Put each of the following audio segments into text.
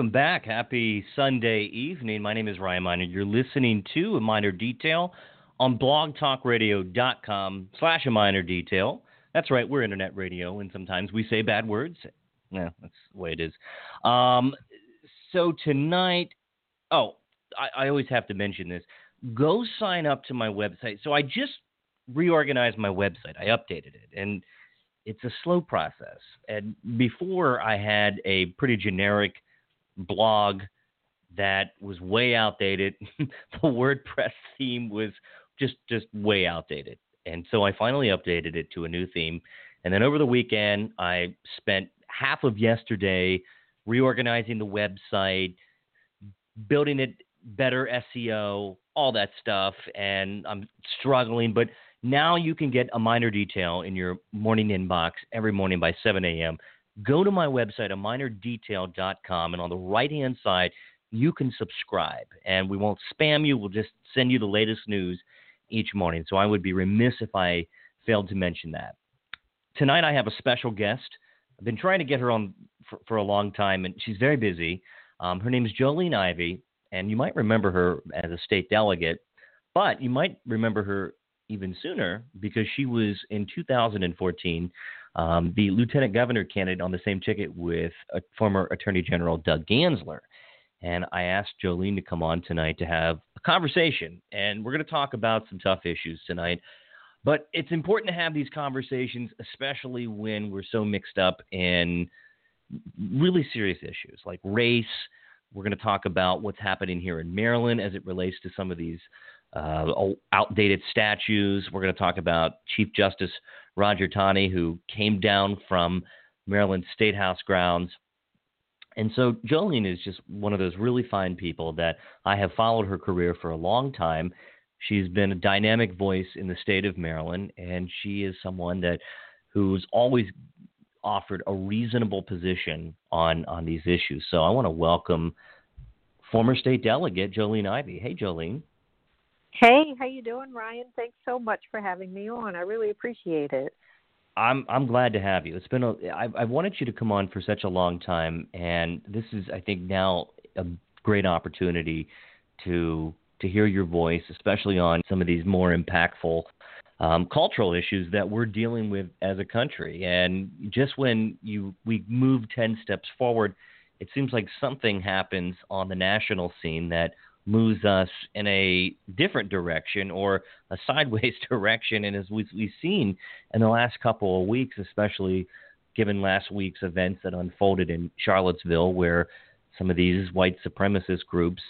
welcome back. Happy Sunday evening. My name is Ryan Miner. You're listening to A Miner Detail on blogtalkradio.com slash A Miner Detail. That's right, we're internet radio, and sometimes we say bad words. Yeah, that's the way it is. Um, so tonight, oh, I, I always have to mention this. Go sign up to my website. So I just reorganized my website. I updated it, and – it's a slow process. And before I had a pretty generic blog that was way outdated. the WordPress theme was just just way outdated. And so I finally updated it to a new theme. And then over the weekend, I spent half of yesterday reorganizing the website, building it better SEO, all that stuff. And I'm struggling, but now you can get a minor detail in your morning inbox every morning by 7 a.m. Go to my website, aminerdetail.com, and on the right hand side, you can subscribe. And we won't spam you, we'll just send you the latest news each morning. So I would be remiss if I failed to mention that. Tonight, I have a special guest. I've been trying to get her on for, for a long time, and she's very busy. Um, her name is Jolene Ivey, and you might remember her as a state delegate, but you might remember her even sooner because she was in 2014 um, the lieutenant governor candidate on the same ticket with former Attorney General Doug Gansler. And I asked Jolene to come on tonight to have a conversation. And we're going to talk about some tough issues tonight. But it's important to have these conversations, especially when we're so mixed up in really serious issues like race. We're going to talk about what's happening here in Maryland as it relates to some of these uh, outdated statues. We're going to talk about Chief Justice Roger Taney, who came down from Maryland State House grounds. And so Jolene is just one of those really fine people that I have followed her career for a long time. She's been a dynamic voice in the state of Maryland, and she is someone that who's always offered a reasonable position on on these issues. So I want to welcome former state delegate Jolene Ivey. Hey, Jolene. Hey, how you doing, Ryan? Thanks so much for having me on. I really appreciate it. I'm I'm glad to have you. It's been I've wanted you to come on for such a long time, and this is I think now a great opportunity to to hear your voice, especially on some of these more impactful um, cultural issues that we're dealing with as a country. And just when you we move ten steps forward, it seems like something happens on the national scene that moves us in a different direction or a sideways direction. And as we've, seen in the last couple of weeks, especially given last week's events that unfolded in Charlottesville, where some of these white supremacist groups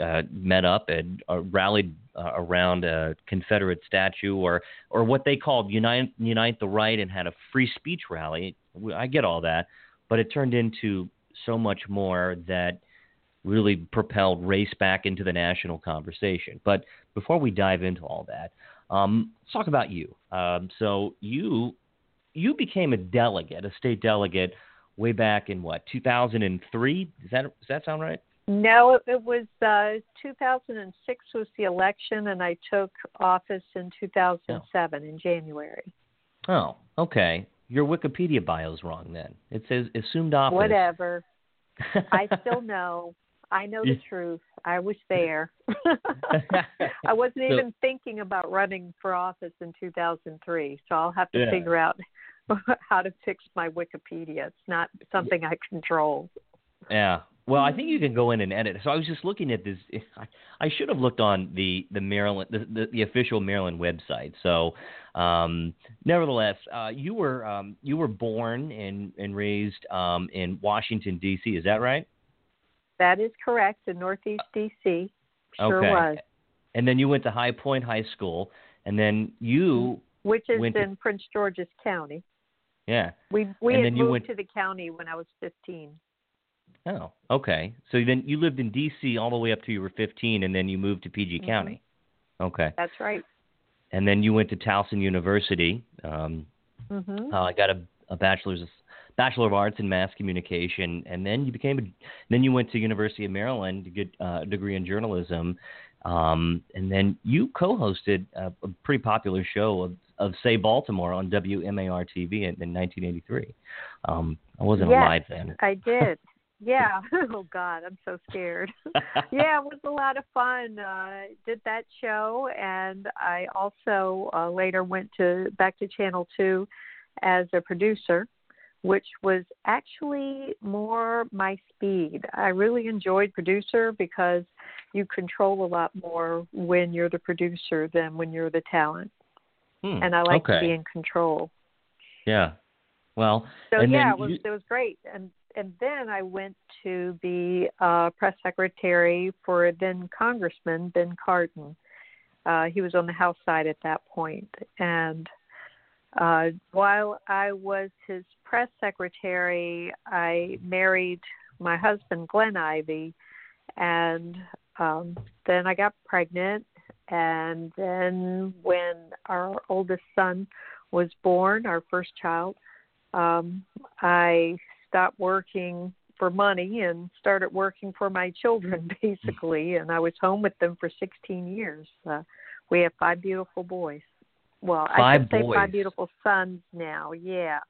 uh, met up and uh, rallied uh, around a Confederate statue, or or what they called unite unite the right, and had a free speech rally. I get all that, but it turned into so much more that really propelled race back into the national conversation. But before we dive into all that, um, let's talk about you. Um, so you you became a delegate, a state delegate, way back in what 2003? Does that does that sound right? No, it, it was uh, 2006 was the election, and I took office in 2007 oh. in January. Oh, okay. Your Wikipedia bio is wrong then. It says assumed office. Whatever. I still know. I know the truth. I was there. I wasn't so, even thinking about running for office in 2003, so I'll have to yeah. figure out how to fix my Wikipedia. It's not something I control. Yeah. Well, I think you can go in and edit. So I was just looking at this. I, I should have looked on the the Maryland the, the, the official Maryland website. So, um, nevertheless, uh, you were um, you were born and and raised um, in Washington D.C. Is that right? That is correct. In Northeast DC, sure okay. was. And then you went to High Point High School, and then you which is in to... Prince George's County. Yeah. We we and had moved went... to the county when I was 15. Oh, okay. So then you lived in D.C. all the way up to you were 15, and then you moved to PG mm-hmm. County. Okay. That's right. And then you went to Towson University. Um, mm-hmm. uh, I got a, a bachelor's Bachelor of Arts in Mass Communication, and then you became a, then you went to University of Maryland to get uh, a degree in journalism, um, and then you co-hosted a, a pretty popular show of, of Say Baltimore on WMAR TV in, in 1983. Um, I wasn't yes, alive then. I did. yeah. Oh God, I'm so scared. yeah, it was a lot of fun. Uh, did that show, and I also uh, later went to back to Channel Two as a producer, which was actually more my speed. I really enjoyed producer because you control a lot more when you're the producer than when you're the talent. Hmm. And I like okay. to be in control. Yeah. Well, so yeah, it was you... it was great. And and then I went to be uh, press secretary for then Congressman Ben Cardin. Uh, he was on the House side at that point, and uh, while I was his press secretary, I married my husband Glenn Ivey, and um, then I got pregnant. And then when our oldest son was born, our first child, um, I stopped working for money and started working for my children basically. And i was home with them for 16 years. Uh, we have five beautiful boys. Well five i should say boys. five beautiful sons now. Yeah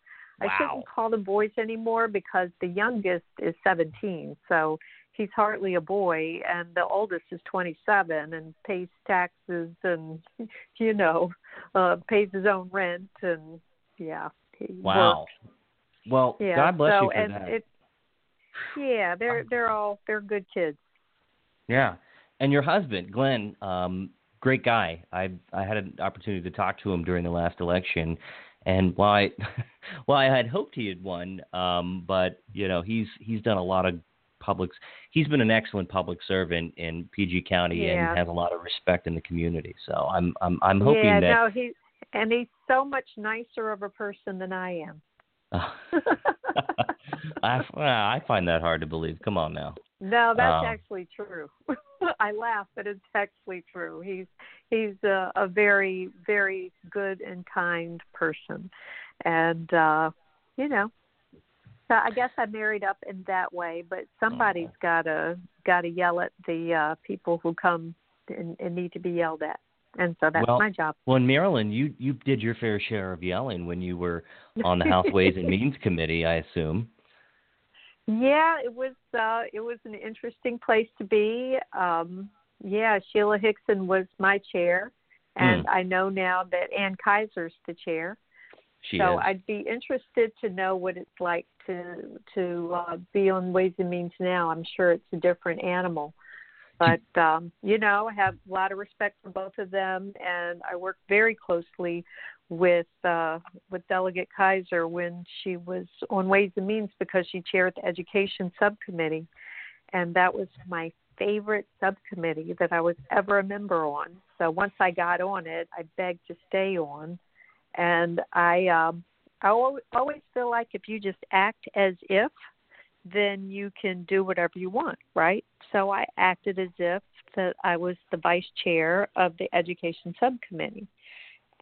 wow. i shouldn't call them boys anymore because the youngest is 17 so he's hardly a boy and the oldest is 27 and pays taxes and you know uh pays his own rent and yeah he wow works well, yeah, God bless so, you for and that. It, yeah, they're they're all they're good kids. Yeah, and your husband, Glenn, um, great guy. I I had an opportunity to talk to him during the last election, and I while I had hoped he had won, um, but you know he's he's done a lot of public. He's been an excellent public servant in PG County yeah. and has a lot of respect in the community. So I'm I'm I'm hoping yeah, that. Yeah, no, he and he's so much nicer of a person than I am. I, I find that hard to believe. Come on now. No, that's um, actually true. I laugh, but it's actually true. He's he's a, a very very good and kind person, and uh, you know, so I guess I married up in that way. But somebody's gotta gotta yell at the uh, people who come and, and need to be yelled at and so that's well, my job. Well, in Maryland, you you did your fair share of yelling when you were on the House Ways and Means Committee, I assume. Yeah, it was uh it was an interesting place to be. Um yeah, Sheila Hixson was my chair and hmm. I know now that Anne Kaiser's the chair. She so is. I'd be interested to know what it's like to to uh, be on Ways and Means now. I'm sure it's a different animal. But um, you know, I have a lot of respect for both of them, and I work very closely with uh, with Delegate Kaiser when she was on Ways and Means because she chaired the Education Subcommittee, and that was my favorite subcommittee that I was ever a member on. So once I got on it, I begged to stay on, and I um, I always feel like if you just act as if then you can do whatever you want, right? So I acted as if that I was the vice chair of the education subcommittee.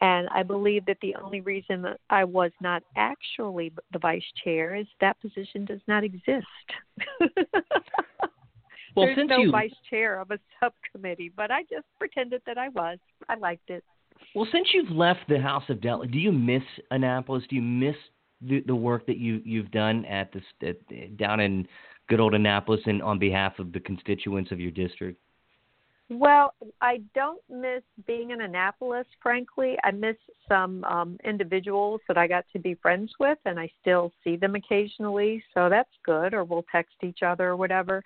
And I believe that the only reason that I was not actually the vice chair is that position does not exist. well, There's since no you... vice chair of a subcommittee, but I just pretended that I was. I liked it. Well, since you've left the House of Delegates, do you miss Annapolis? Do you miss the, the work that you you've done at this at, down in good old Annapolis and on behalf of the constituents of your district? Well, I don't miss being in Annapolis, frankly. I miss some um, individuals that I got to be friends with, and I still see them occasionally, so that's good, or we'll text each other or whatever.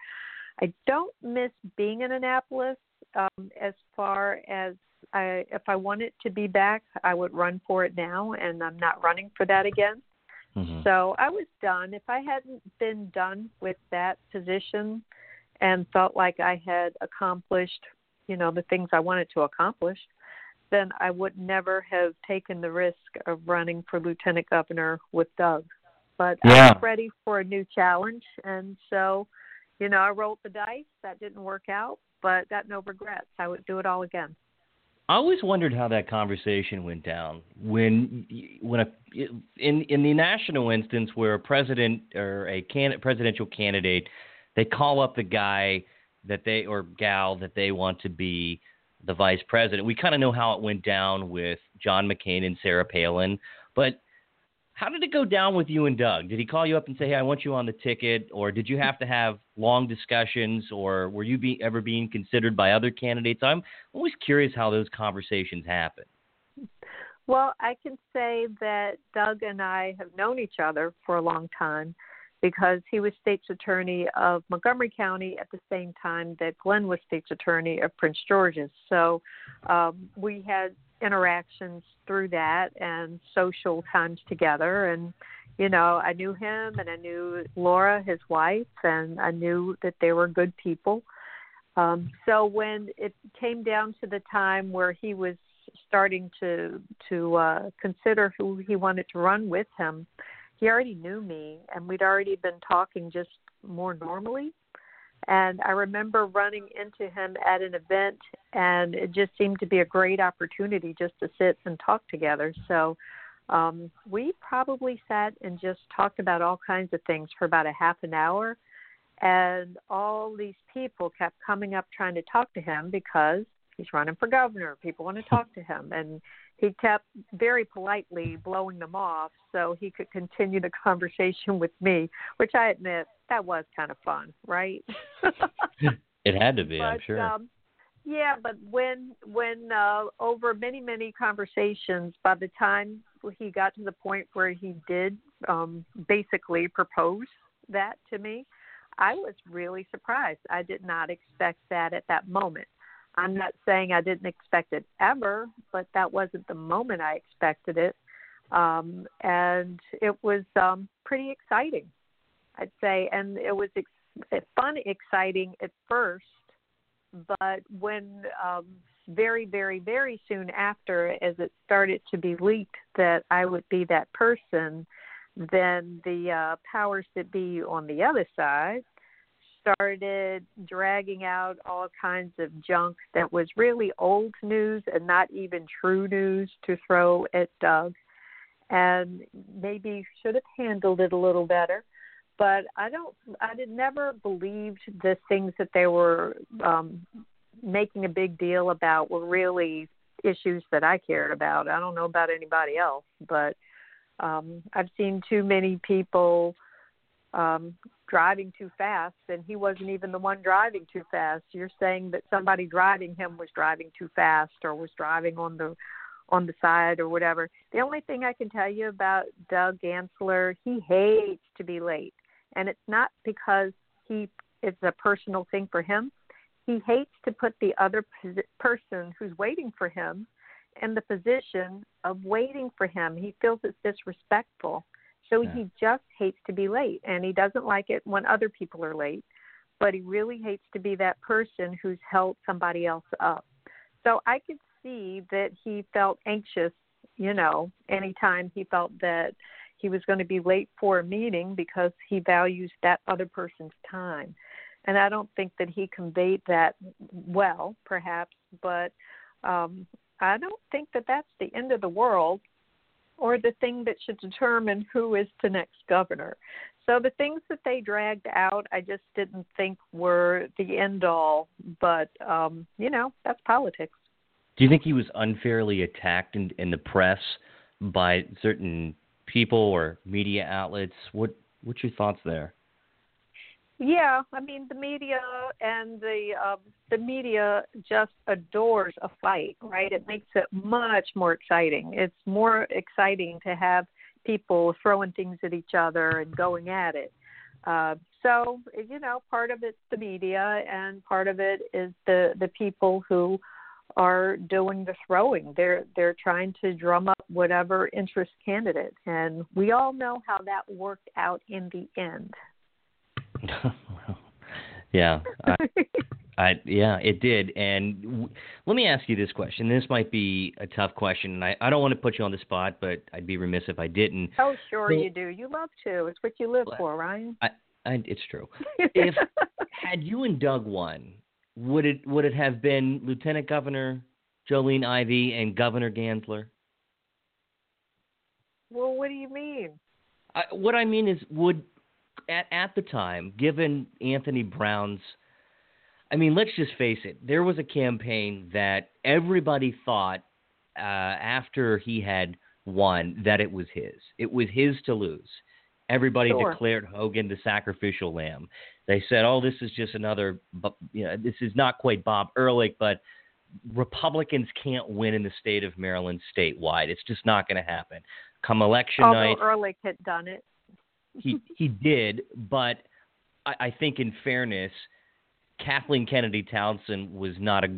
I don't miss being in Annapolis um, as far as I, if I wanted to be back, I would run for it now, and I'm not running for that again. Mm-hmm. So I was done. If I hadn't been done with that position and felt like I had accomplished, you know, the things I wanted to accomplish, then I would never have taken the risk of running for lieutenant governor with Doug. But yeah. I was ready for a new challenge, and so, you know, I rolled the dice. That didn't work out, but got no regrets. I would do it all again. I always wondered how that conversation went down when when a in in the national instance where a president or a can, presidential candidate they call up the guy that they or gal that they want to be the vice president. We kind of know how it went down with John McCain and Sarah Palin, but How did it go down with you and Doug? Did he call you up and say, "Hey, I want you on the ticket," or did you have to have long discussions, or were you be, ever being considered by other candidates? I'm always curious how those conversations happen. Well, I can say that Doug and I have known each other for a long time because he was state's attorney of Montgomery County at the same time that Glenn was state's attorney of Prince George's. So um, we had interactions through that and social times together. And, you know, I knew him and I knew Laura, his wife, and I knew that they were good people. Um, so when it came down to the time where he was starting to to uh, consider who he wanted to run with him, he already knew me, and we'd already been talking just more normally. And I remember running into him at an event, and it just seemed to be a great opportunity just to sit and talk together. So um, we probably sat and just talked about all kinds of things for about a half an hour. And all these people kept coming up trying to talk to him because he's running for governor. People want to talk to him. And he kept very politely blowing them off so he could continue the conversation with me, which I admit that was kind of fun, right? it had to be, but, I'm sure. Um, yeah, but when when uh, over many many conversations, by the time he got to the point where he did um, basically propose that to me, I was really surprised. I did not expect that at that moment. I'm not saying I didn't expect it ever, but that wasn't the moment I expected it. Um, and it was um, pretty exciting, I'd say. And it was ex- fun, exciting at first, but when um, very, very, very soon after, as it started to be leaked that I would be that person, then the uh, powers that be on the other side started dragging out all kinds of junk that was really old news and not even true news to throw at Doug. And maybe should have handled it a little better. But I don't, I did never believed the things that they were um, making a big deal about were really issues that I cared about. I don't know about anybody else, but um, I've seen too many people um, driving too fast, and he wasn't even the one driving too fast. You're saying that somebody driving him was driving too fast or was driving on the on the side or whatever. The only thing I can tell you about Doug Gansler, he hates to be late, and it's not because he it's a personal thing for him. He hates to put the other person who's waiting for him in the position of waiting for him. He feels it's disrespectful so yeah. he just hates to be late, and he doesn't like it when other people are late. But he really hates to be that person who's held somebody else up. So I could see that he felt anxious, you know, anytime he felt that he was going to be late for a meeting because he values that other person's time. And I don't think that he conveyed that well, perhaps, but um, I don't think that that's the end of the world or the thing that should determine who is the next governor. So the things that they dragged out, I just didn't think were the end all. But um, you know, that's politics. Do you think he was unfairly attacked in, in the press by certain people or media outlets? What What's your thoughts there? Yeah, I mean the media and the uh, the media just adores a fight, right? It makes it much more exciting. It's more exciting to have people throwing things at each other and going at it. Uh, so you know, part of it's the media, and part of it is the the people who are doing the throwing. They're they're trying to drum up whatever interest candidate, and we all know how that worked out in the end. yeah, I, I, yeah, it did. And w- let me ask you this question. This might be a tough question, and I, I don't want to put you on the spot, but I'd be remiss if I didn't. Oh, sure so, you do. You love to. It's what you live for, Ryan. I, I, it's true. if had you and Doug won, would it would it have been Lieutenant Governor Jolene Ivey and Governor Gansler? Well, what do you mean? I, what I mean is, would at at the time, given Anthony Brown's I mean, let's just face it. There was a campaign that everybody thought uh, after he had won that it was his. It was his to lose. Everybody sure. declared Hogan the sacrificial lamb. They said, "Oh, this is just another, you know, this is not quite Bob Ehrlich, but Republicans can't win in the state of Maryland statewide. It's just not going to happen. Come election Although night, Ehrlich had done it. He he did, but I, I think in fairness, Kathleen Kennedy Townsend was not a,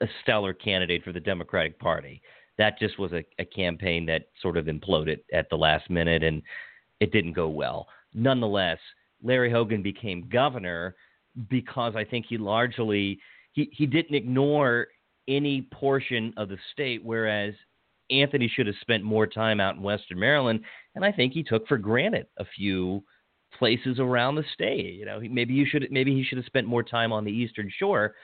a stellar candidate for the Democratic Party. That just was a, a campaign that sort of imploded at the last minute, and it didn't go well. Nonetheless, Larry Hogan became governor because I think he largely he, he didn't ignore any portion of the state, whereas Anthony should have spent more time out in Western Maryland, and I think he took for granted a few places around the state. You know, maybe you should maybe he should have spent more time on the Eastern Shore.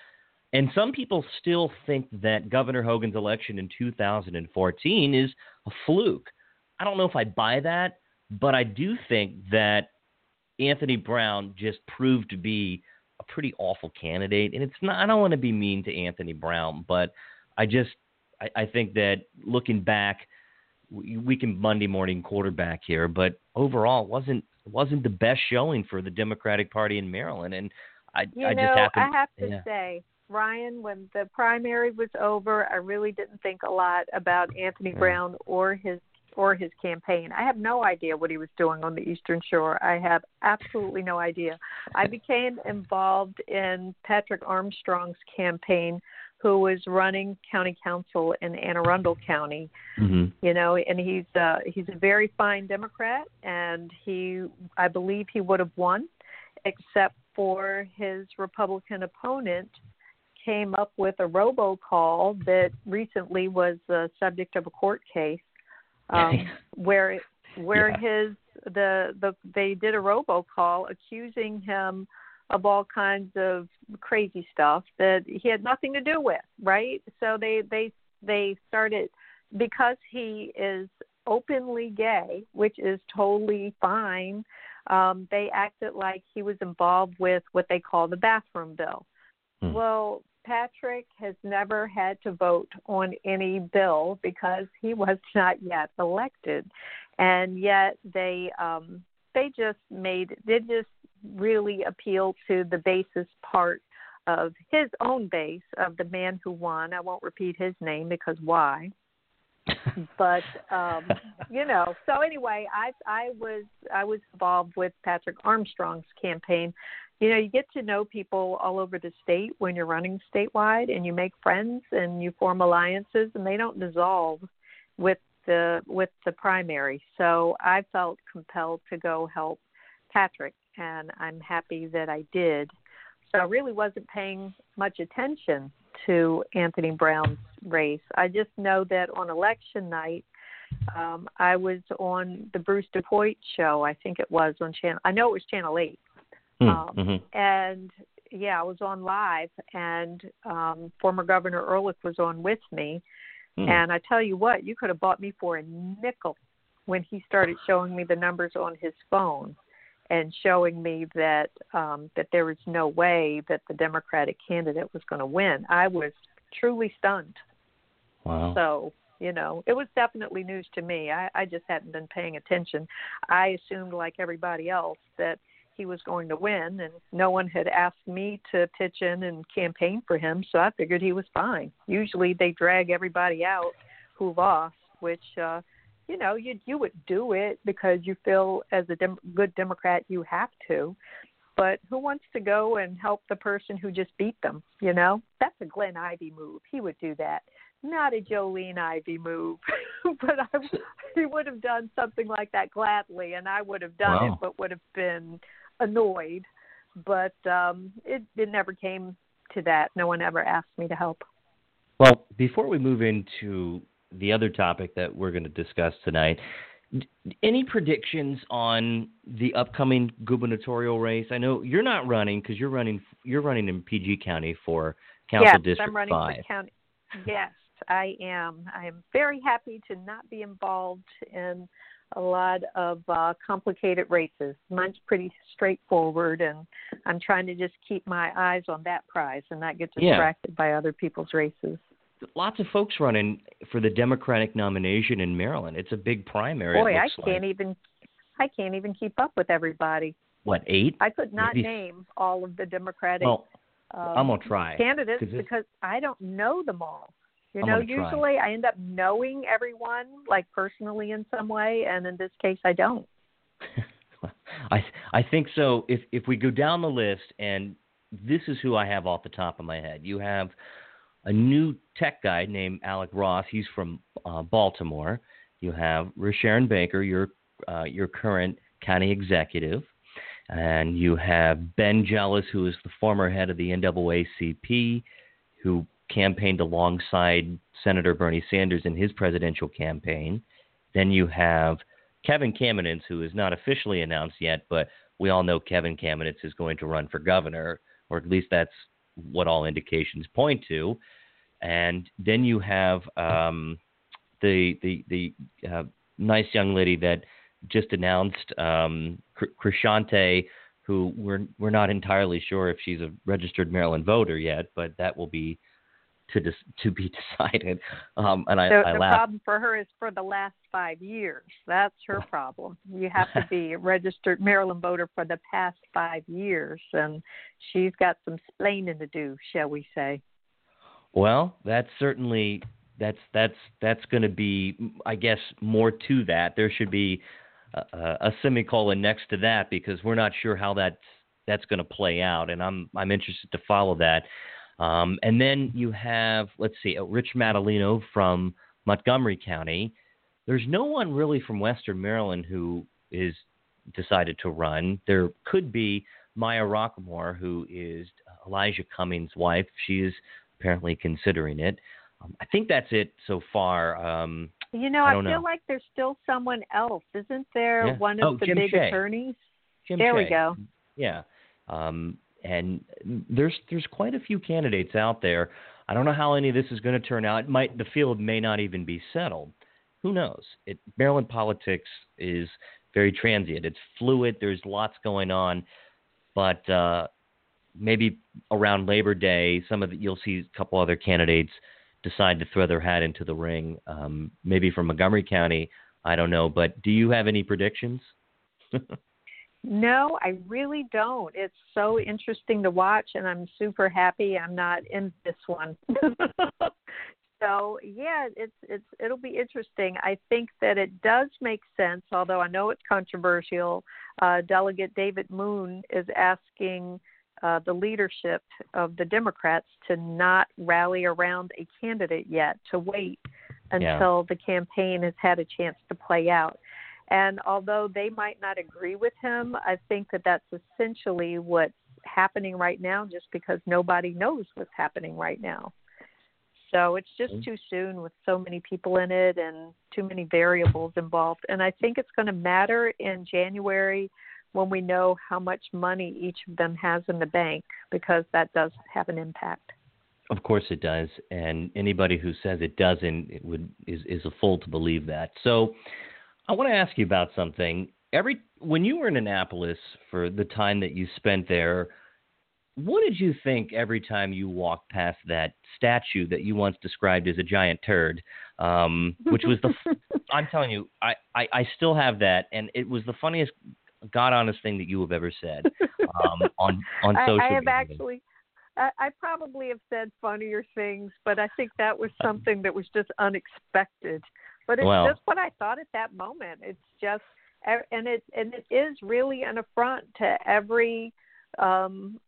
And some people still think that Governor Hogan's election in 2014 is a fluke. I don't know if I buy that, but I do think that Anthony Brown just proved to be a pretty awful candidate. And it's not, I don't want to be mean to Anthony Brown, but I just, I, I think that looking back, we, we can Monday morning quarterback here, but overall, it wasn't wasn't the best showing for the Democratic Party in Maryland. And I, you I know, just happen, I have to yeah. say, Ryan, when the primary was over, I really didn't think a lot about Anthony Yeah. Brown or his or his campaign. I have no idea what he was doing on the Eastern Shore. I have absolutely no idea. I became involved in Patrick Armstrong's campaign, who was running county council in Anne Arundel County. Mhm. You know, and he's uh, he's a very fine Democrat, and he I believe he would have won, except for his Republican opponent came up with a robocall that recently was the subject of a court case um, where it, where Yeah. his the the they did a robocall accusing him of all kinds of crazy stuff that he had nothing to do with, right? So they they they started because he is openly gay, which is totally fine. Um, they acted like he was involved with what they call the bathroom bill. Hmm. Well, Patrick has never had to vote on any bill because he was not yet elected, and yet they um, they just made they just really appeal to the basis part of his own base of the man who won. I won't repeat his name because why? but um you know so anyway i i was i was involved with patrick armstrong's campaign you know you get to know people all over the state when you're running statewide and you make friends and you form alliances and they don't dissolve with the with the primary so i felt compelled to go help patrick and i'm happy that i did so i really wasn't paying much attention to anthony brown's race i just know that on election night um i was on the bruce DePuyt show i think it was on channel i know it was channel eight Hmm, um, mhm. and yeah, I was on live, and um, former Governor Ehrlich was on with me. Hmm. And I tell you what, you could have bought me for a nickel when he started showing me the numbers on his phone and showing me that um, that there was no way that the Democratic candidate was going to win. I was truly stunned. Wow. So you know, it was definitely news to me. I, I just hadn't been paying attention. I assumed, like everybody else, that he was going to win, and no one had asked me to pitch in and campaign for him, so I figured he was fine. Usually, they drag everybody out who lost, which uh, you know you you would do it because you feel as a dem- good Democrat you have to. But who wants to go and help the person who just beat them? You know, that's a Glenn Ivey move. He would do that. Not a Jolene Ivey move, but I, he would have done something like that gladly, and I would have done Wow. it, but would have been annoyed. But um, it it never came to that. No one ever asked me to help. Well, before we move into the other topic that we're going to discuss tonight, any predictions on the upcoming gubernatorial race? I know you're not running because you're running you're running in PG County for Council yes, District I'm running Five. for county. Yes, I am. I am very happy to not be involved in a lot of uh, complicated races. Mine's pretty straightforward, and I'm trying to just keep my eyes on that prize and not get Yeah. distracted by other people's races. Lots of folks running for the Democratic nomination in Maryland. It's a big primary. Boy, I can't like. even I can't even keep up with everybody. What eight? I could not Maybe. name all of the Democratic. Well, um, I'm gonna try candidates because I don't know them all. You know, gonna try. usually I end up knowing everyone, like personally in some way, and in this case, I don't. I I think so. If if we go down the list, and this is who I have off the top of my head, you have a new tech guy named Alec Ross. He's from uh, Baltimore. You have Rushern Baker, your uh, your current county executive, and you have Ben Jealous, who is the former head of the NAACP, who campaigned alongside Senator Bernie Sanders in his presidential campaign. Then you have Kevin Kamenetz, who is not officially announced yet, but we all know Kevin Kamenetz is going to run for governor, or at least that's what all indications point to. And then you have um, the the the uh, nice young lady that just announced um, Krishanti, who we're we're not entirely sure if she's a registered Maryland voter yet, but that will be to dis- to be decided. Um, and I, the, I the laugh. problem for her is for the last five years. That's her problem. You have to be a registered Maryland voter for the past five years, and she's got some splaining to do, shall we say? Well, that's certainly that's that's that's going to be, I guess, more to that. There should be a, a semicolon next to that because we're not sure how that's that's going to play out, and I'm I'm interested to follow that. Um, and then you have, let's see, uh, Rich Madaleno from Montgomery County. There's no one really from Western Maryland who is decided to run. There could be Maya Rockeymoore, who is Elijah Cummings' wife. She is apparently considering it. Um, I think that's it so far. Um, you know, I, I, feel know. like there's still someone else. Isn't there yeah. one of oh, the Jim big Shea. attorneys? Jim there Shea. we go. Yeah. Um, and there's there's quite a few candidates out there. I don't know how any of this is going to turn out. It might the field may not even be settled. Who knows? It, Maryland politics is very transient. It's fluid. There's lots going on, but uh, maybe around Labor Day, some of the, you'll see a couple other candidates decide to throw their hat into the ring. Um, maybe from Montgomery County, I don't know. But do you have any predictions? No, I really don't. It's so interesting to watch, and I'm super happy I'm not in this one. so yeah, it's it's it'll be interesting. I think that it does make sense, although I know it's controversial. Uh, Delegate David Moon is asking uh, the leadership of the Democrats to not rally around a candidate yet, to wait until yeah. the campaign has had a chance to play out. And although they might not agree with him, I think that that's essentially what's happening right now just because nobody knows what's happening right now. So it's just too soon with so many people in it and too many variables involved. And I think it's going to matter in January when we know how much money each of them has in the bank because that does have an impact. Of course it does, and anybody who says it doesn't it would is is a fool to believe that. So I want to ask you about something. Every when you were in Annapolis for the time that you spent there, what did you think every time you walked past that statue that you once described as a giant turd? Um, which was the I'm telling you, I, I I still have that, and it was the funniest, god honest thing that you have ever said um, on on social. I, I have media. actually. I, I probably have said funnier things, but I think that was something that was just unexpected. But it's well, just what I thought at that moment. It's just, and it and it is really an affront to every, um,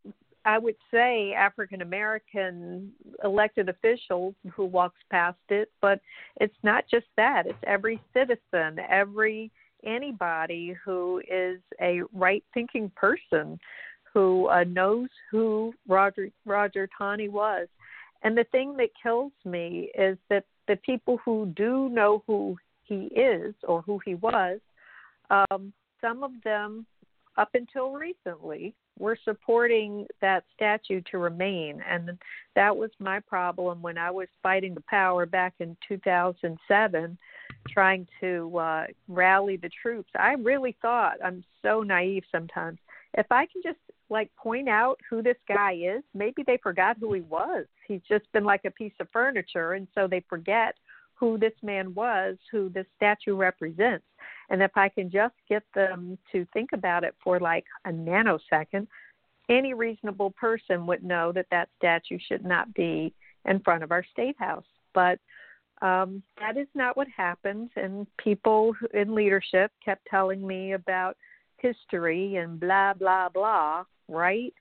I would say, African American elected official who walks past it. But it's not just that. It's every citizen, every anybody who is a right thinking person who uh, knows who Roger Roger Taney was. And the thing that kills me is that the people who do know who he is or who he was, um, some of them, up until recently, were supporting that statue to remain. And that was my problem when I was fighting the power back in 2007, trying to uh, rally the troops. I really thought, I'm so naive sometimes, if I can just like point out who this guy is, maybe they forgot who he was. He's just been like a piece of furniture, and so they forget who this man was, who this statue represents. And if I can just get them to think about it for like a nanosecond, any reasonable person would know that that statue should not be in front of our state house. But um, that is not what happened. And people in leadership kept telling me about history and blah, blah, blah, right?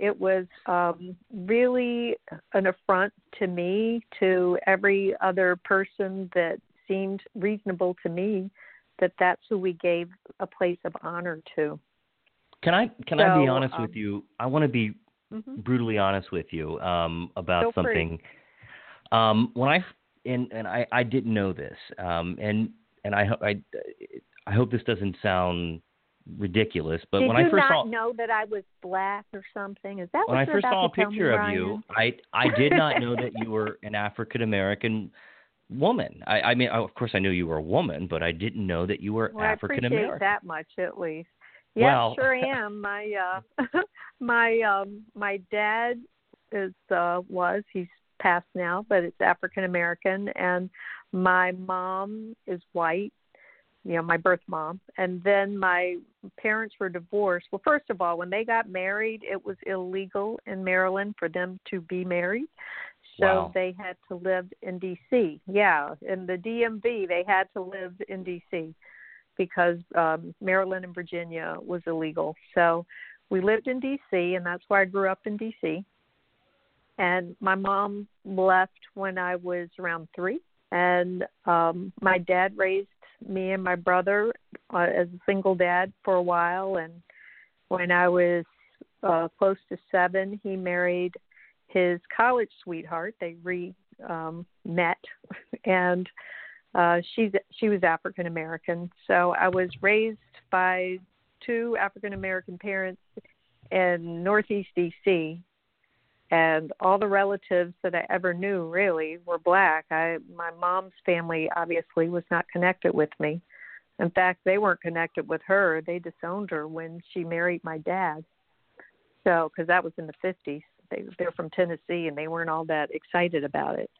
It was um, really an affront to me, to every other person that seemed reasonable to me, that that's who we gave a place of honor to. Can I can so, I be honest um, with you? I want to be mm-hmm. brutally honest with you um, about Feel something. Um, when I and and I, I didn't know this, um, and and I I I hope this doesn't sound ridiculous, but Did when I first saw not know that I was black or something? Is that when I first saw a picture me, of Ryan? you? I I did not know that you were an African American woman. I, I mean, of course, I knew you were a woman, but I didn't know that you were well, African American. That much, at least. Yeah, well, sure am. My uh, my um, my dad is uh, was he's passed now, but it's African American, and my mom is white. You know, my birth mom, and then my parents were divorced. Well, first of all, when they got married, it was illegal in Maryland for them to be married. So wow. they had to live in DC. Yeah, in the DMV, they had to live in DC because um, Maryland and Virginia was illegal. So we lived in DC, and that's where I grew up in DC. And my mom left when I was around three, and um, my dad raised me and my brother uh, as a single dad for a while. And when I was uh, close to seven, he married his college sweetheart. They re um, met, and uh, she's she was African American. So I was raised by two African American parents in Northeast DC, and all the relatives that I ever knew really were black. I my mom's family obviously was not connected with me. In fact, they weren't connected with her. They disowned her when she married my dad. So, because that was in the 50s, they they're from Tennessee and they weren't all that excited about it.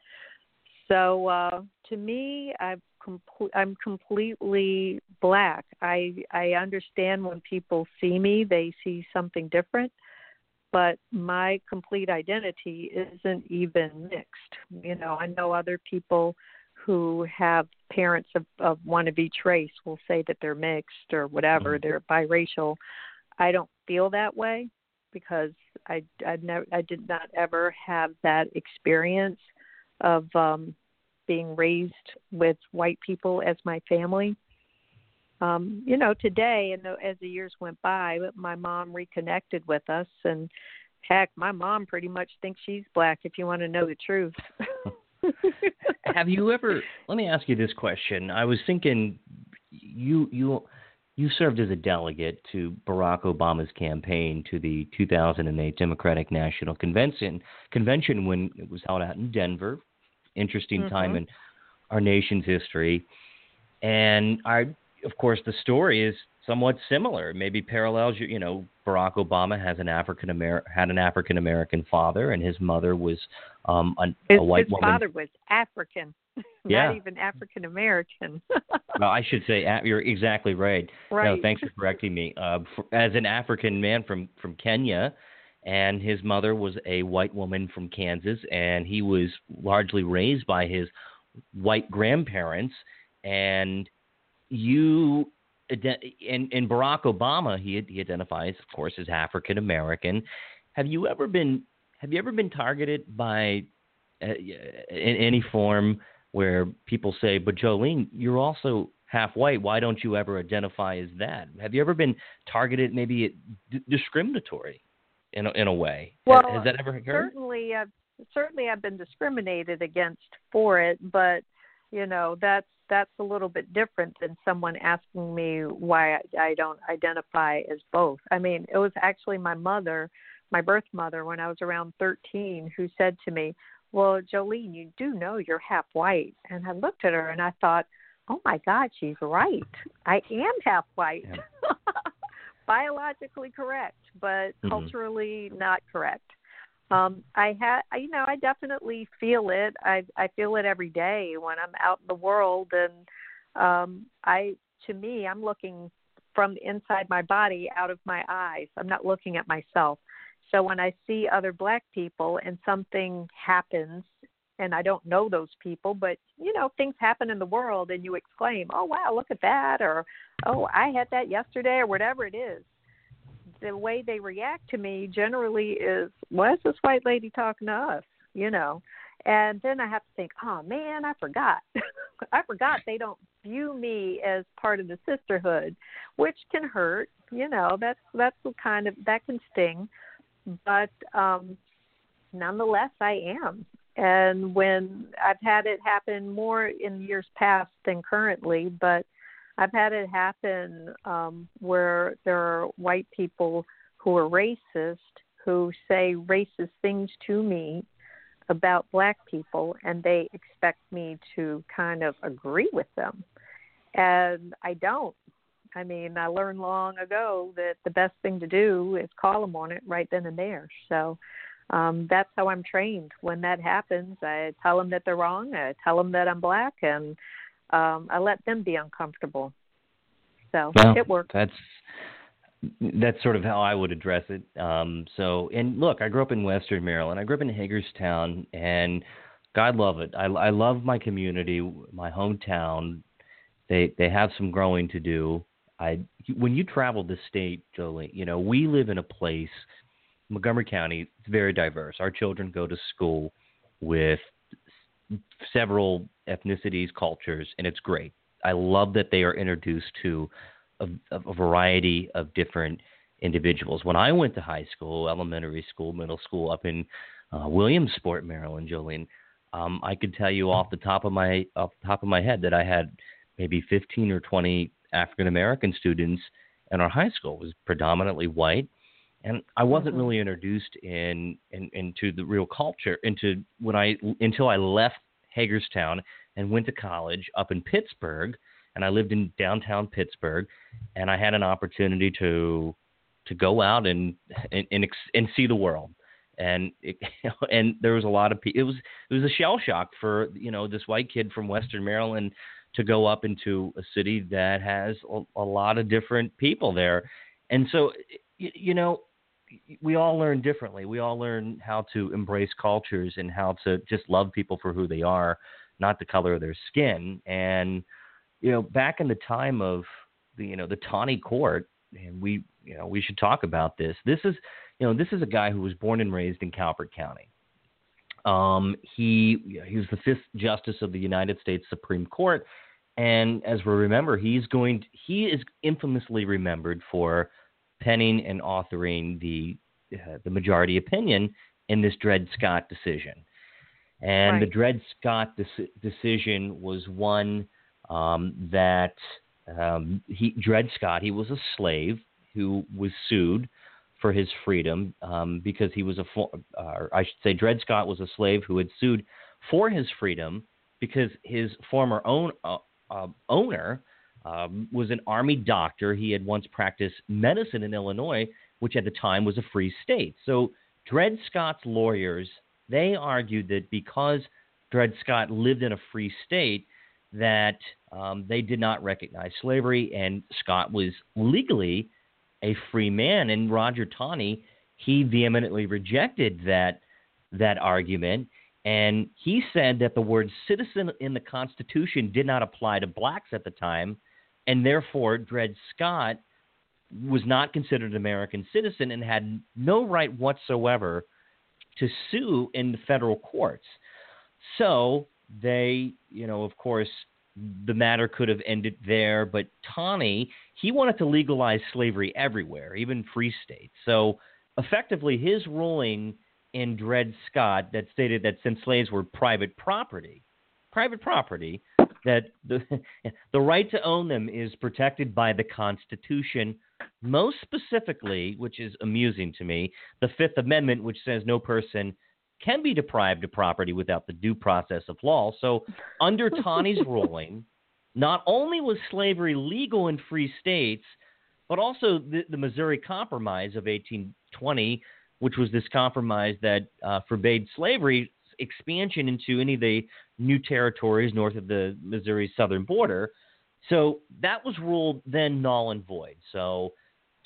So uh, to me, I'm com- I'm completely black. I I understand when people see me, they see something different, but my complete identity isn't even mixed. You know, I know other people who have parents of, of one of each race will say that they're mixed or whatever, mm-hmm. they're biracial. I don't feel that way because I I never I did not ever have that experience of um, being raised with white people as my family. Um, you know, today and as the years went by, my mom reconnected with us, and heck, my mom pretty much thinks she's black. If you want to know the truth. have you ever? Let me ask you this question. I was thinking, you you you served as a delegate to Barack Obama's campaign to the 2008 Democratic National Convention convention when it was held out in Denver. Interesting mm-hmm. time in our nation's history, and I, of course, the story is somewhat similar. Maybe parallels. You know, Barack Obama has an African American had an African American father, and his mother was um, a, his, a white his woman. His father was African. yeah. not even African American. well, I should say you're exactly right. Right. No, thanks for correcting me. Uh, for, as an African man from from Kenya, and his mother was a white woman from Kansas, and he was largely raised by his white grandparents. And you, in in Barack Obama, he he identifies, of course, as African American. Have you ever been Have you ever been targeted by uh, in any form? where people say, "But Jolene, you're also half white. Why don't you ever identify as that?" Have you ever been targeted, maybe d- discriminatory, in a, in a way? Well, has that ever occurred? Certainly, I've, certainly I've been discriminated against for it, but you know that's that's a little bit different than someone asking me why I, don't identify as both. I mean, it was actually my mother, my birth mother, when I was around 13, who said to me, well, Jolene, you do know you're half white. And I looked at her and I thought, oh my God, she's right. I am half white. Yeah. biologically correct, but Mhm. culturally not correct. Um, I had, you know, I definitely feel it. I I feel it every day when I'm out in the world, and um, I, to me, I'm looking from inside my body out of my eyes. I'm not looking at myself. So when I see other black people and something happens and I don't know those people, but you know, things happen in the world and you exclaim, "Oh wow, look at that," or "Oh, I had that yesterday," or whatever it is. The way they react to me generally is, "Why is this white lady talking to us?" You know, and then I have to think, "Oh man, I forgot. I forgot they don't view me as part of the sisterhood, which can hurt. You know, that's that's the kind of that can sting, but um nonetheless, I am and when I've had it happen more in years past than currently, but I've had it happen um, where there are white people who are racist who say racist things to me about black people, and they expect me to kind of agree with them, and I don't. I mean, I learned long ago that the best thing to do is call them on it right then and there. So um, that's how I'm trained. When that happens, I tell them that they're wrong. I tell them that I'm black, and um, I let them be uncomfortable. So well, it works. That's that's sort of how I would address it. Um, so, and look, I grew up in Western Maryland. I grew up in Hagerstown, and God love it. I, I love my community, my hometown. They they have some growing to do. I when you travel the state, Jolie, you know we live in a place Montgomery County is very diverse. Our children go to school with several ethnicities, cultures, and it's great. I love that they are introduced to a, a variety of different individuals. When I went to high school, elementary school, middle school up in uh, Williamsport, Maryland, Jolene, um, I could tell you off the top of my off the top of my head that I had maybe 15 or 20 African American students in our high school. It was predominantly white and I wasn't mm-hmm. really introduced in, in into the real culture into when I until I left Hagerstown and went to college up in Pittsburgh, and I lived in downtown Pittsburgh, and I had an opportunity to to go out and and and, and see the world. And it, and there was a lot of people. It was it was a shell shock for you know this white kid from Western Maryland to go up into a city that has a, a lot of different people there. And so, you, you know, we all learn differently. We all learn how to embrace cultures and how to just love people for who they are, not the color of their skin. And you know, back in the time of the you know the Taney Court, and we you know we should talk about this. This is you know this is a guy who was born and raised in Calvert County. Um, he he was the fifth justice of the United States Supreme Court, and as we remember, he's going to, he is infamously remembered for penning and authoring the uh, the majority opinion in this Dred Scott decision. And right. the Dred Scott de- decision was one um, that um, he Dred Scott he was a slave who was sued for his freedom um, because he was a uh, I should say Dred Scott was a slave who had sued for his freedom because his former own, uh, uh, owner um, was an army doctor. He had once practiced medicine in Illinois, which at the time was a free state. So Dred Scott's lawyers they argued that because Dred Scott lived in a free state, that um, they did not recognize slavery, and Scott was legally a free man. And Roger Taney he vehemently rejected that that argument. And he said that the word citizen in the Constitution did not apply to blacks at the time, and therefore Dred Scott was not considered an American citizen and had no right whatsoever to sue in the federal courts. So they, you know, of course, the matter could have ended there, but Taney, he wanted to legalize slavery everywhere, even free states. So effectively, his ruling in Dred Scott that stated that since slaves were private property, private property, that the, the right to own them is protected by the Constitution, most specifically, which is amusing to me, the Fifth Amendment, which says no person can be deprived of property without the due process of law. So, under Taney's ruling, not only was slavery legal in free states, but also the, the Missouri Compromise of 1820, which was this compromise that uh, forbade slavery expansion into any of the new territories north of the Missouri southern border. So that was ruled then null and void. So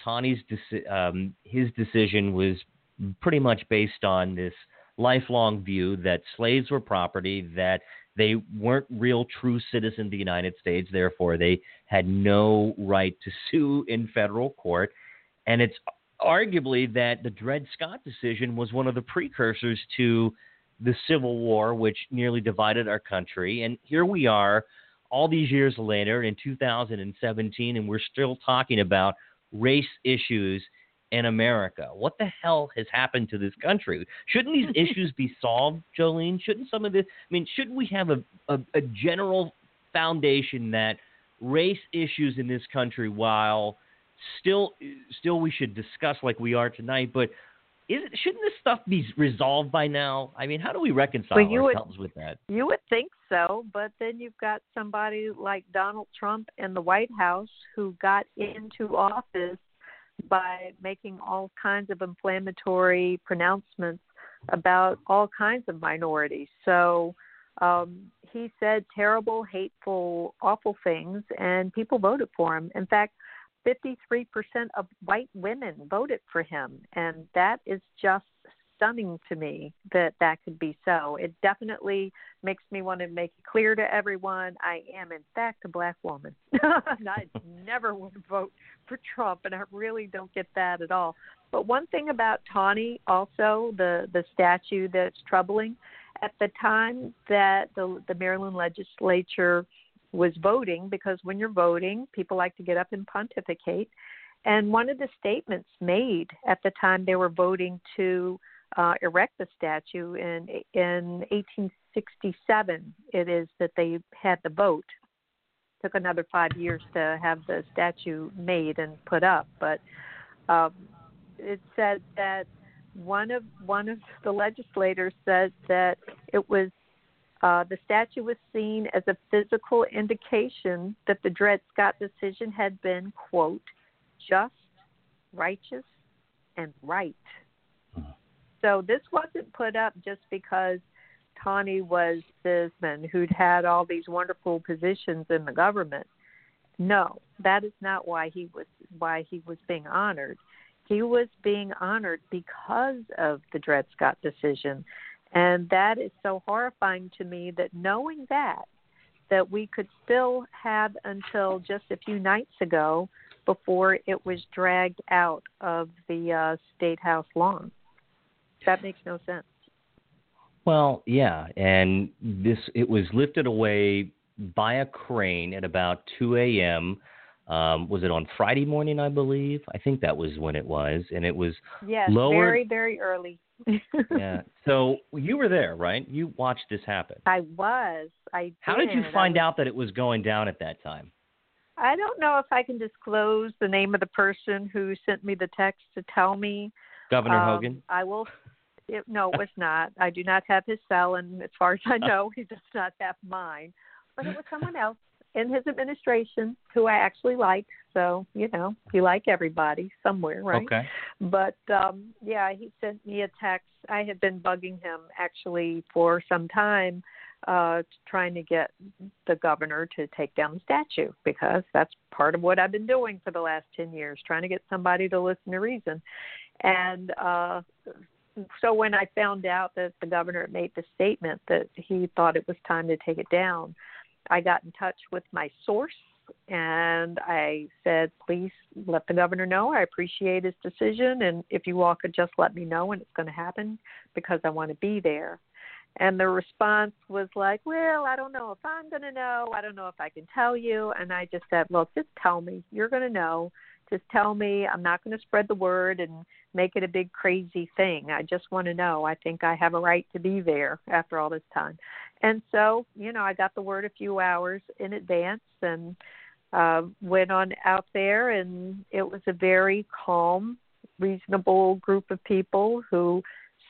Taney's deci- um, his decision was pretty much based on this lifelong view that slaves were property, that they weren't real true citizens of the United States, therefore they had no right to sue in federal court. And it's arguably that the Dred Scott decision was one of the precursors to the Civil War, which nearly divided our country. And here we are, all these years later in 2017, and we're still talking about race issues in America. What the hell has happened to this country? Shouldn't these issues be solved, Jolene? Shouldn't some of this? I mean, shouldn't we have a, a, a general foundation that race issues in this country, while still still we should discuss like we are tonight, but is it, shouldn't this stuff be resolved by now? I mean, how do we reconcile well, ourselves would, with that? You would think so, but then you've got somebody like Donald Trump in the White House who got into office by making all kinds of inflammatory pronouncements about all kinds of minorities. So um, he said terrible, hateful, awful things, and people voted for him. In fact, 53% of white women voted for him, and that is just stunning to me that that could be so. It definitely makes me want to make it clear to everyone I am, in fact, a black woman. I never would vote for Trump, and I really don't get that at all. But one thing about Taney, also the the statue that's troubling, at the time that the the Maryland legislature was voting, because when you're voting, people like to get up and pontificate. And one of the statements made at the time they were voting to uh, erect the statue in in 1867. It is that they had the vote. Took another five years to have the statue made and put up, but um, it said that one of one of the legislators said that it was uh, the statue was seen as a physical indication that the Dred Scott decision had been quote just, righteous, and right. So this wasn't put up just because Taney was this man who'd had all these wonderful positions in the government. No, that is not why he was why he was being honored. He was being honored because of the Dred Scott decision. And that is so horrifying to me that knowing that that we could still have until just a few nights ago before it was dragged out of the uh, state house lawn. That makes no sense. Well, yeah, and this it was lifted away by a crane at about 2 a.m. Um, was it on Friday morning? I believe. I think that was when it was, and it was yes, lowered. very very early. Yeah. So you were there, right? You watched this happen. I was. I. Did. How did you find was... out that it was going down at that time? I don't know if I can disclose the name of the person who sent me the text to tell me. Governor um, Hogan. I will it, no, it was not. I do not have his cell, and as far as I know, he does not have mine. But it was someone else in his administration who I actually liked. So you know, you like everybody somewhere, right? Okay. But um yeah, he sent me a text. I had been bugging him actually for some time uh trying to get the governor to take down the statue because that's part of what I've been doing for the last 10 years trying to get somebody to listen to reason and uh so when I found out that the governor made the statement that he thought it was time to take it down, I got in touch with my source and I said, please let the governor know. I appreciate his decision, and if you all could just let me know when it's going to happen because I want to be there. And the response was like, well, I don't know if I'm going to know. I don't know if I can tell you. And I just said, look, just tell me. You're going to know. Just tell me. I'm not going to spread the word and make it a big crazy thing. I just want to know. I think I have a right to be there after all this time. And so, you know, I got the word a few hours in advance and uh, went on out there, and it was a very calm, reasonable group of people who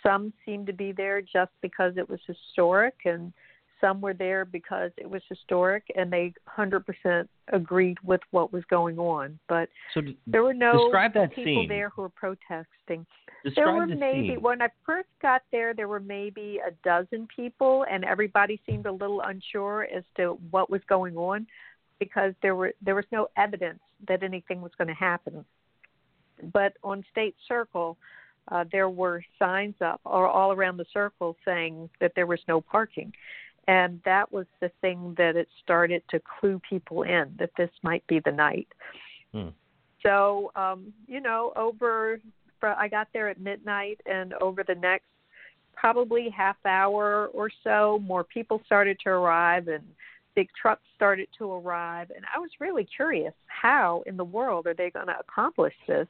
some seemed to be there just because it was historic and some were there because it was historic and they 100% agreed with what was going on. But so there were no people scene. there who were protesting. Describe there were the maybe scene. when I first got there, there were maybe a dozen people, and everybody seemed a little unsure as to what was going on because there were there was no evidence that anything was going to happen. But on State Circle, uh, there were signs up or all around the circle saying that there was no parking. And that was the thing that it started to clue people in that this might be the night. Hmm. So, um, you know, over, I got there at midnight, and over the next probably half hour or so, more people started to arrive and big trucks started to arrive. And I was really curious how in the world are they going to accomplish this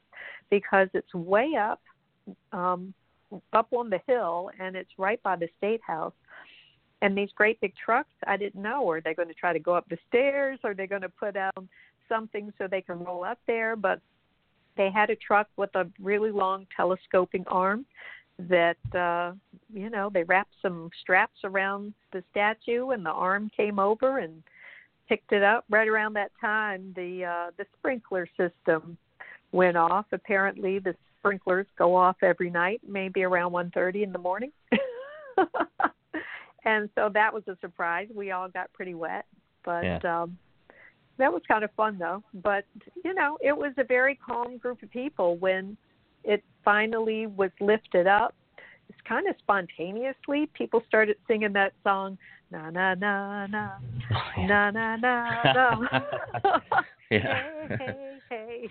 because it's way up um, up on the hill, and it's right by the state house. And these great big trucks, I didn't know. Are they going to try to go up the stairs? Are they going to put down something so they can roll up there? But they had a truck with a really long telescoping arm that uh you know they wrapped some straps around the statue and the arm came over and picked it up right around that time the uh the sprinkler system went off apparently the sprinklers go off every night, maybe around one thirty in the morning. and so that was a surprise. We all got pretty wet, but yeah. um that was kind of fun though. But you know, it was a very calm group of people when it finally was lifted up. It's kind of spontaneously people started singing that song na na na na Oh, na na na na yeah. hey hey hey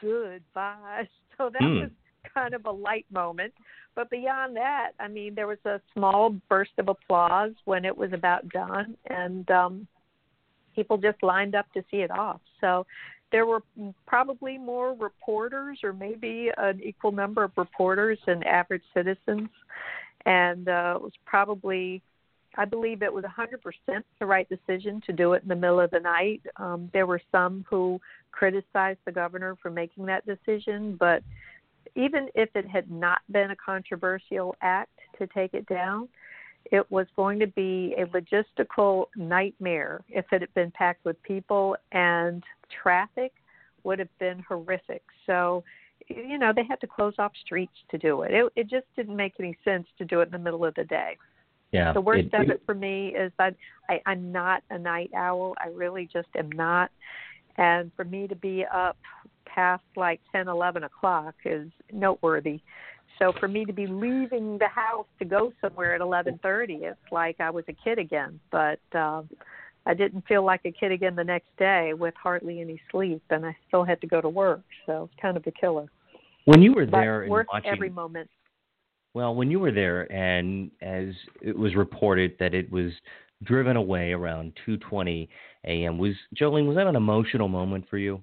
goodbye so that Hmm. was kind of a light moment. But beyond that i mean there was a small burst of applause when it was about done and um people just lined up to see it off. So there were probably more reporters or maybe an equal number of reporters and average citizens. And uh, it was probably I believe it was 100% the right decision to do it in the middle of the night. Um, there were some who criticized the governor for making that decision, but even if it had not been a controversial act to take it down, it was going to be a logistical nightmare if it had been packed with people, and traffic would have been horrific. So, you know, they had to close off streets to do it. It, it just didn't make any sense to do it in the middle of the day. Yeah. The worst it, of it for me is that I, I'm not a night owl. I really just am not. And for me to be up past like ten, eleven o'clock is noteworthy. So for me to be leaving the house to go somewhere at 11:30, it's like I was a kid again. But um, I didn't feel like a kid again the next day with hardly any sleep, and I still had to go to work. So it's kind of a killer. When you were But there and worth watching, every moment. well, when you were there, and as it was reported that it was driven away around 2:20 a.m., was Jolene? Was that an emotional moment for you?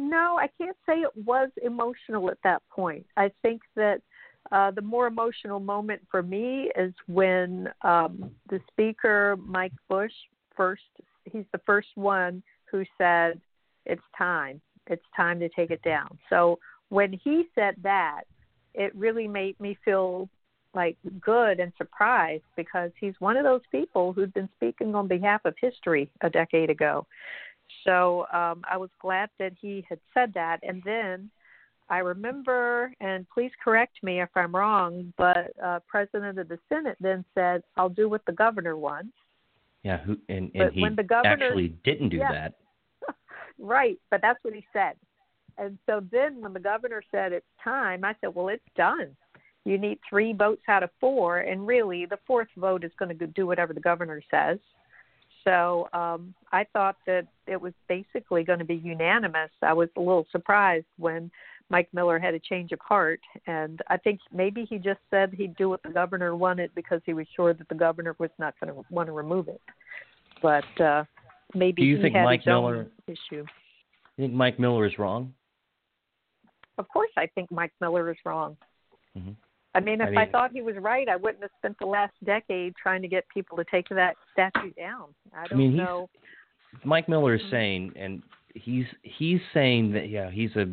No, I can't say it was emotional at that point. I think that uh, the more emotional moment for me is when um, the speaker, Mike Busch, first, he's the first one who said, It's time. It's time to take it down. So when he said that, it really made me feel like good and surprised because he's one of those people who'd been speaking on behalf of history a decade ago. So um, I was glad that he had said that. And then I remember, and please correct me if I'm wrong, but uh, President of the Senate then said, "I'll do what the governor wants." Yeah, who and, and But he when the governor- actually didn't do Yeah. that. right, but that's what he said. And so then when the governor said it's time, I said, "Well, it's done. You need three votes out of four, and really the fourth vote is going to do whatever the governor says." So um, I thought that it was basically going to be unanimous. I was a little surprised when Mike Miller had a change of heart, and I think maybe he just said he'd do what the governor wanted because he was sure that the governor was not going to want to remove it. But uh, maybe Do you he think had Mike his own Miller- issue. You think Mike Miller is wrong? Of course, I think Mike Miller is wrong. Mhm. I mean, if I, mean- thought he was right, I wouldn't have spent the last decade trying to get people to take that statue down. I don't mean, he's- know. Mike Miller is Mhm. saying, and he's he's saying that yeah, he's a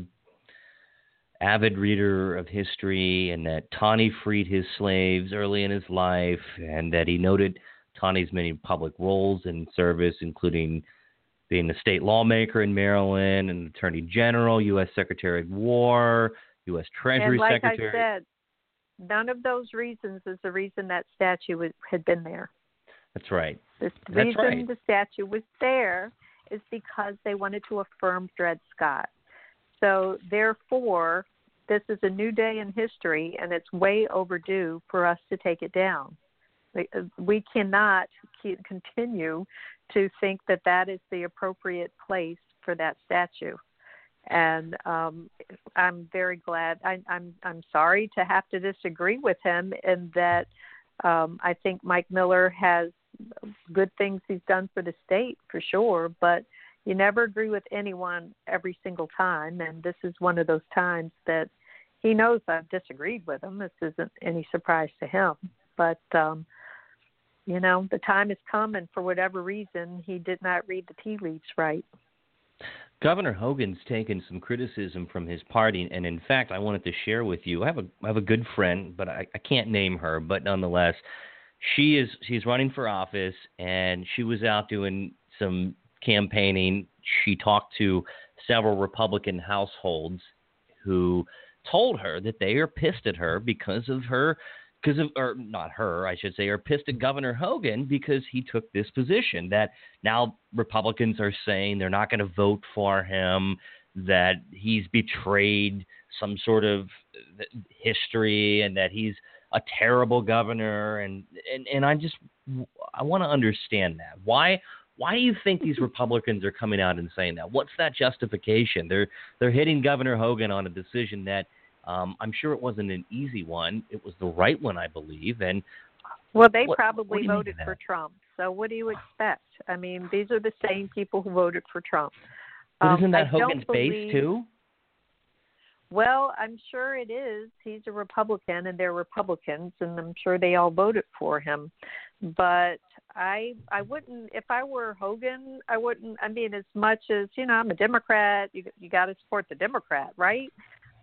avid reader of history, and that Taney freed his slaves early in his life, and that he noted Taney's many public roles in service, including being a state lawmaker in Maryland, an attorney general, U.S. Secretary of War, U.S. Treasury and like Secretary. I said, none of those reasons is the reason that statue was, had been there. That's right. The That's reason right. the statue was there is because they wanted to affirm Dred Scott. So, therefore, this is a new day in history, and it's way overdue for us to take it down. We, uh, we cannot continue to think that that is the appropriate place for that statue. And um, I'm very glad. I, I'm I'm sorry to have to disagree with him in that um, I think Mike Miller has good things he's done for the state for sure, but you never agree with anyone every single time, and this is one of those times that he knows I've disagreed with him. This isn't any surprise to him, but um, you know the time has come, and for whatever reason, he did not read the tea leaves right. Governor Hogan's taken some criticism from his party, and in fact, I wanted to share with you. I have a I have a good friend, but I, I can't name her, but nonetheless, she is she's running for office, and she was out doing some campaigning. She talked to several Republican households who told her that they are pissed at her because of her because of or not her, I should say, are pissed at Governor Hogan because he took this position that now Republicans are saying they're not going to vote for him, that he's betrayed some sort of uh, history and that he's a terrible governor and and, and I just I want to understand that. Why why do you think these Republicans are coming out and saying that? What's that justification? They're they're hitting Governor Hogan on a decision that um, I'm sure it wasn't an easy one. It was the right one, I believe. And well, they what, probably what voted for Trump. So what do you expect? I mean, these are the same people who voted for Trump. Um, isn't that I Hogan's believe, base too? Well, I'm sure it is. He's a Republican, and they're Republicans, and I'm sure they all voted for him. But I, I wouldn't. If I were Hogan, I wouldn't. I mean, as much as you know, I'm a Democrat. You, you got to support the Democrat, right?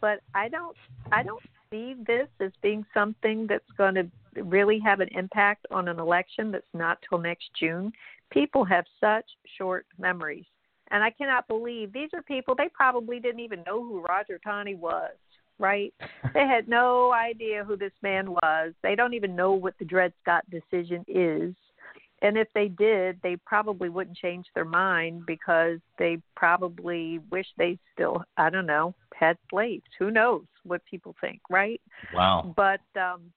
But I don't. I don't see this as being something that's going to really have an impact on an election that's not till next June. People have such short memories. And I cannot believe these are people they probably didn't even know who Roger Taney was, right? they had no idea who this man was. They don't even know what the Dred Scott decision is. And if they did, they probably wouldn't change their mind because they probably wish they still, I don't know, had slaves. Who knows what people think, right? Wow. But um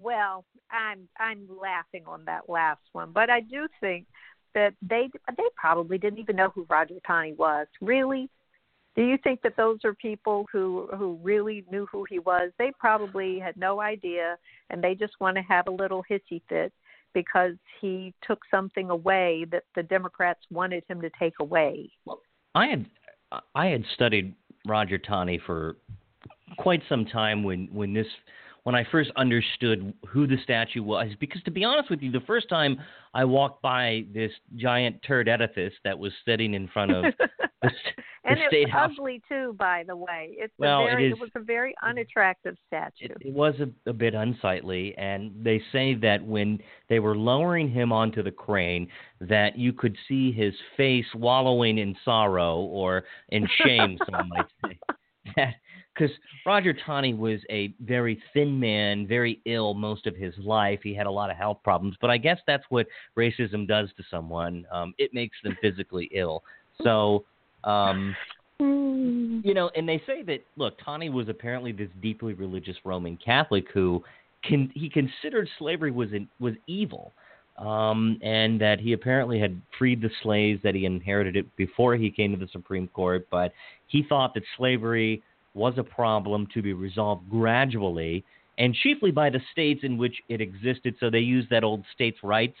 well, I'm I'm laughing on that last one, but I do think that they they probably didn't even know who Roger Taney was. Really? Do you think that those are people who who really knew who he was? They probably had no idea and they just want to have a little hissy fit because he took something away that the Democrats wanted him to take away. Well, I had I had studied Roger Taney for quite some time when when this when I first understood who the statue was. Because to be honest with you, the first time I walked by this giant turd edifice that was sitting in front of the, the and state it's house. ugly too, by the way. It's well, very, it, is, it was a very unattractive statue. It, it was a, a bit unsightly, and they say that when they were lowering him onto the crane, that you could see his face wallowing in sorrow or in shame, some might say. That because Roger Taney was a very thin man, very ill most of his life. He had a lot of health problems, but I guess that's what racism does to someone. Um, it makes them physically ill. So, um, you know, and they say that look, Taney was apparently this deeply religious Roman Catholic who can he considered slavery was in, was evil. Um, and that he apparently had freed the slaves that he inherited it before he came to the Supreme Court, but he thought that slavery was a problem to be resolved gradually and chiefly by the states in which it existed. So they used that old states' rights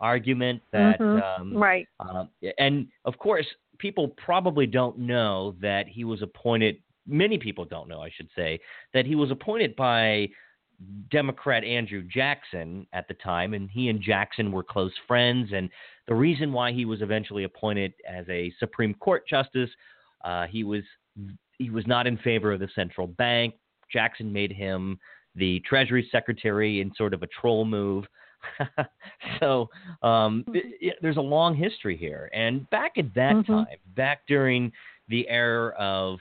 argument that mm-hmm. um, right, uh, and of course, people probably don't know that he was appointed. Many people don't know, I should say, that he was appointed by Democrat Andrew Jackson at the time, and he and Jackson were close friends. And the reason why he was eventually appointed as a Supreme Court justice, uh, he was he was not in favor of the central bank. Jackson made him the Treasury Secretary in sort of a troll move. so um, it, it, there's a long history here. And back at that Mm-hmm. time, back during the era of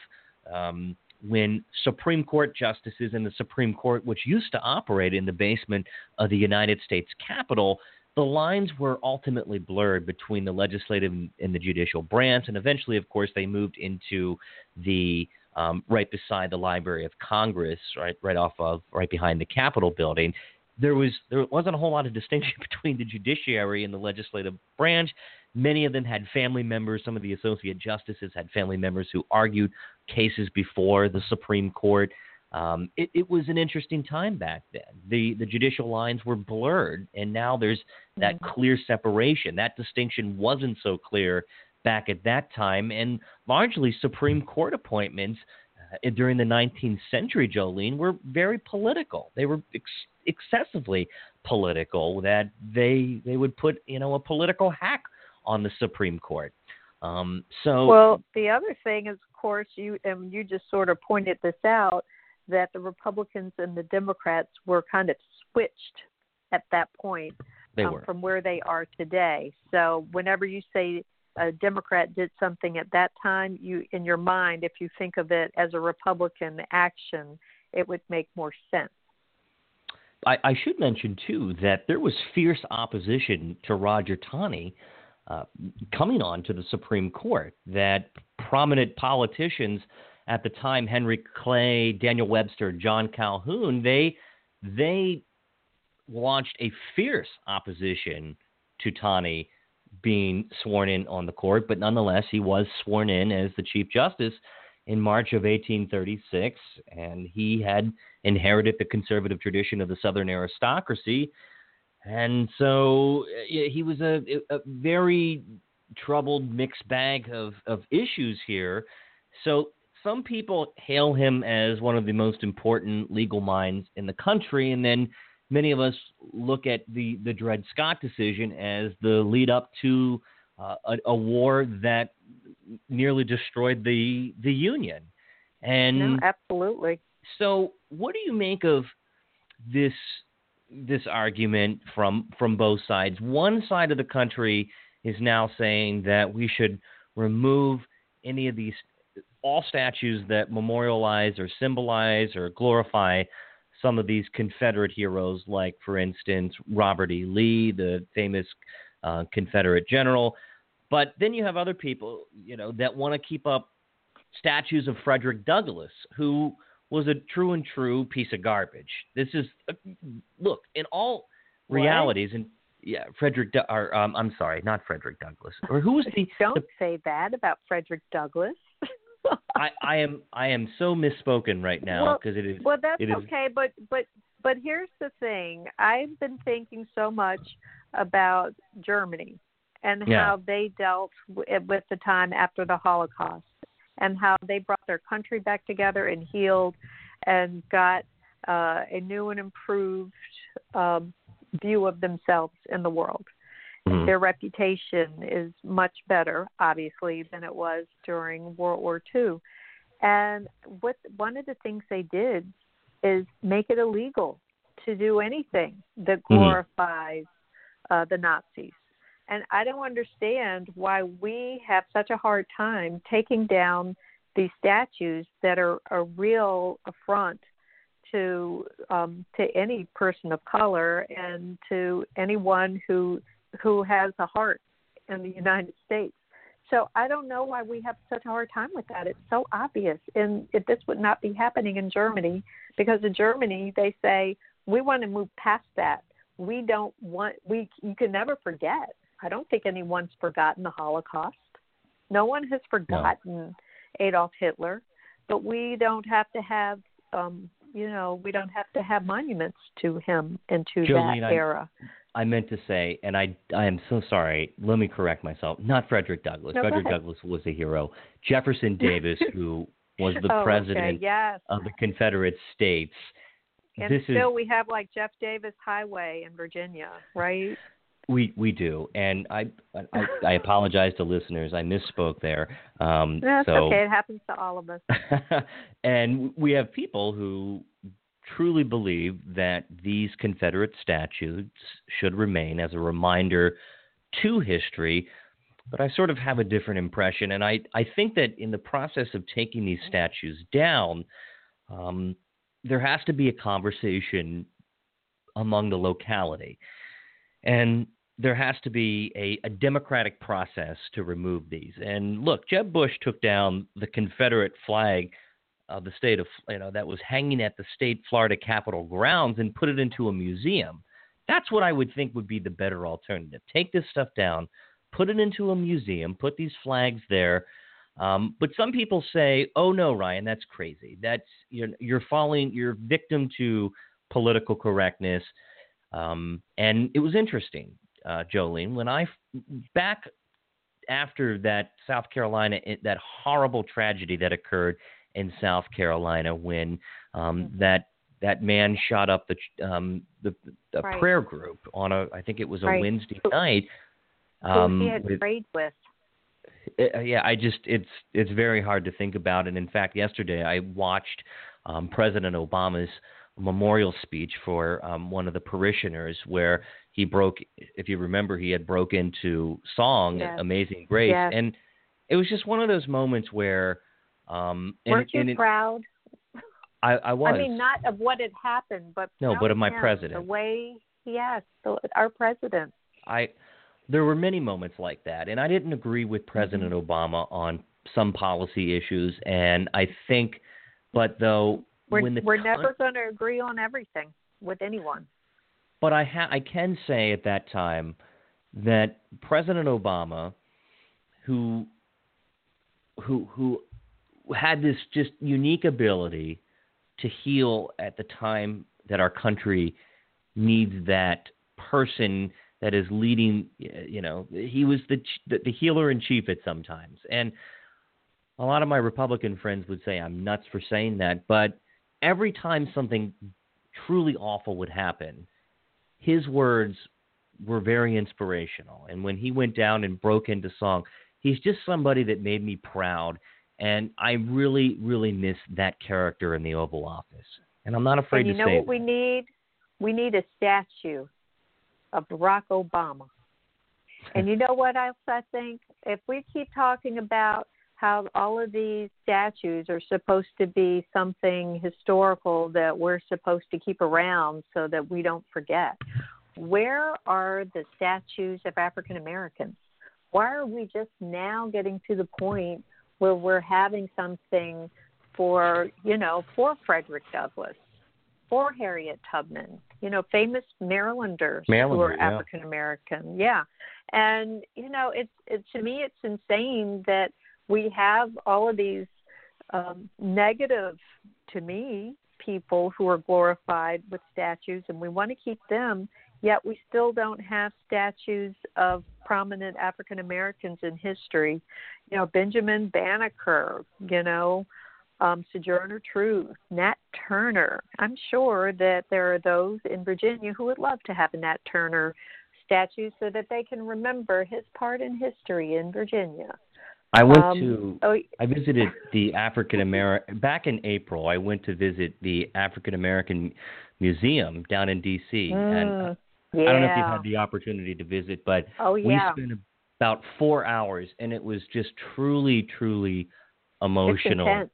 um, when Supreme Court justices and the Supreme Court, which used to operate in the basement of the United States Capitol, the lines were ultimately blurred between the legislative and the judicial branch, and eventually, of course, they moved into the um, right beside the Library of Congress, right, right off of, right behind the Capitol building. There was there wasn't a whole lot of distinction between the judiciary and the legislative branch. Many of them had family members. Some of the associate justices had family members who argued cases before the Supreme Court. Um, it, it, was an interesting time back then. The the judicial lines were blurred, and now there's that Mm-hmm. clear separation. That distinction wasn't so clear back at that time, and largely Supreme Court appointments uh, during the 19th century, Jolene, were very political. They were ex- excessively political. That they they would put you know a political hack on the Supreme Court. Um, so well, the other thing is, of course, you and you just sort of pointed this out that the Republicans and the Democrats were kind of switched at that point um, from where they are today. So whenever you say a Democrat did something at that time, you in your mind, if you think of it as a Republican action, it would make more sense. I, I should mention too that there was fierce opposition to Roger Taney uh, coming on to the Supreme Court. That prominent politicians at the time, Henry Clay, Daniel Webster, John Calhoun, they they launched a fierce opposition to Taney being sworn in on the court, but nonetheless, he was sworn in as the Chief Justice in March of 1836, and he had inherited the conservative tradition of the Southern aristocracy. And so eh, he was a, a very troubled mixed bag of, of issues here. So some people hail him as one of the most important legal minds in the country, and then many of us look at the, the Dred Scott decision as the lead up to uh, a, a, war that nearly destroyed the the Union. And no, absolutely. So, what do you make of this this argument from from both sides? One side of the country is now saying that we should remove any of these all statues that memorialize or symbolize or glorify some of these Confederate heroes, like, for instance, Robert E. Lee, the famous uh, Confederate general. But then you have other people, you know, that want to keep up statues of Frederick Douglass, who was a true and true piece of garbage. This is, uh, look, in all realities, and yeah, Frederick, or um, I'm sorry, not Frederick Douglass, or who was the? Don't the, say that about Frederick Douglass. I, I am I am so misspoken right now because well, it is. Well, that's it is, okay, but but but here's the thing. I've been thinking so much about Germany and Yeah. how they dealt w- with the time after the Holocaust and how they brought their country back together and healed and got uh, a new and improved um, view of themselves in the world. Mhm. Their reputation is much better, obviously, than it was during World War II. And what one of the things they did is make it illegal to do anything that Mhm. glorifies uh, the Nazis. And I don't understand why we have such a hard time taking down these statues that are a real affront to um, to any person of color and to anyone who who has a heart in the United States. So I don't know why we have such a hard time with that. It's so obvious, and if this would not be happening in Germany, because in Germany they say we want to move past that. We don't want we. You can never forget. I don't think anyone's forgotten the Holocaust. No one has forgotten Adolf Hitler, but we don't have to have. Um, you know, we don't have to have monuments to him and to Jolene, that era. I meant to say, and I I am so sorry. Let me correct myself. Not Frederick Douglass. No, Frederick. Douglass was a hero. Jefferson Davis, who was the oh, president Okay. Yes. of the Confederate States. and this still is we have like Jeff Davis Highway in Virginia, right? we we do, and I I, I apologize to listeners. I misspoke there. Um, That's so okay. It happens to all of us. and we have people who truly believe that these Confederate statues should remain as a reminder to history, but I sort of have a different impression. And I, I think that in the process of taking these statues down, um, there has to be a conversation among the locality. And there has to be a, a, democratic process to remove these. And look, Jeb Bush took down the Confederate flag of the state of, you know, that was hanging at the state Florida Capitol grounds and put it into a museum. That's what I would think would be the better alternative. Take this stuff down, put it into a museum, put these flags there. Um, but some people say, "Oh no, Ryan, that's crazy. That's you're, you're falling, you're victim to political correctness." Um, and it was interesting, uh, Jolene, when I back after that South Carolina, that horrible tragedy that occurred in South Carolina when um, mm-hmm. that that man shot up the um, the, the right. prayer group on a I think it was a right. Wednesday night. Um, Who he had with, prayed with. Uh, yeah, I just it's it's very hard to think about. And in fact, yesterday I watched um, President Obama's memorial speech for um, one of the parishioners where he broke if you remember he had broke into song yes. amazing grace yes. and it was just one of those moments where um and, weren't you and proud I, I was i mean not of what had happened but no but of my him, president the way yes the, our president i there were many moments like that and i didn't agree with president mm-hmm. obama on some policy issues and i think but though we're, we're never going to agree on everything with anyone. But I ha- I can say at that time that President Obama, who who who had this just unique ability to heal at the time that our country needs that person that is leading you know he was the the, healer in chief at sometimes and a lot of my republican friends would say i'm nuts for saying that but every time something truly awful would happen, his words were very inspirational. And when he went down and broke into song, he's just somebody that made me proud. And I really, really miss that character in the Oval Office. And I'm not afraid and to say. You know what that. we need? We need a statue of Barack Obama. and you know what else I think? If we keep talking about how all of these statues are supposed to be something historical that we're supposed to keep around so that we don't forget. Where are the statues of African Americans? Why are we just now getting to the point where we're having something for, you know, for Frederick Douglass, for Harriet Tubman, you know, famous Marylanders Marylander, who are African American. Yeah. And, you know, it's it, to me it's insane that we have all of these um, negative, to me, people who are glorified with statues, and we want to keep them. Yet we still don't have statues of prominent African Americans in history. You know, Benjamin Banneker. You know, um, Sojourner Truth, Nat Turner. I'm sure that there are those in Virginia who would love to have a Nat Turner statue so that they can remember his part in history in Virginia. I went um, to oh, I visited the African American back in April. I went to visit the African American Museum down in D.C. Mm, and yeah. I don't know if you've had the opportunity to visit, but oh, yeah. we spent about four hours, and it was just truly, truly emotional.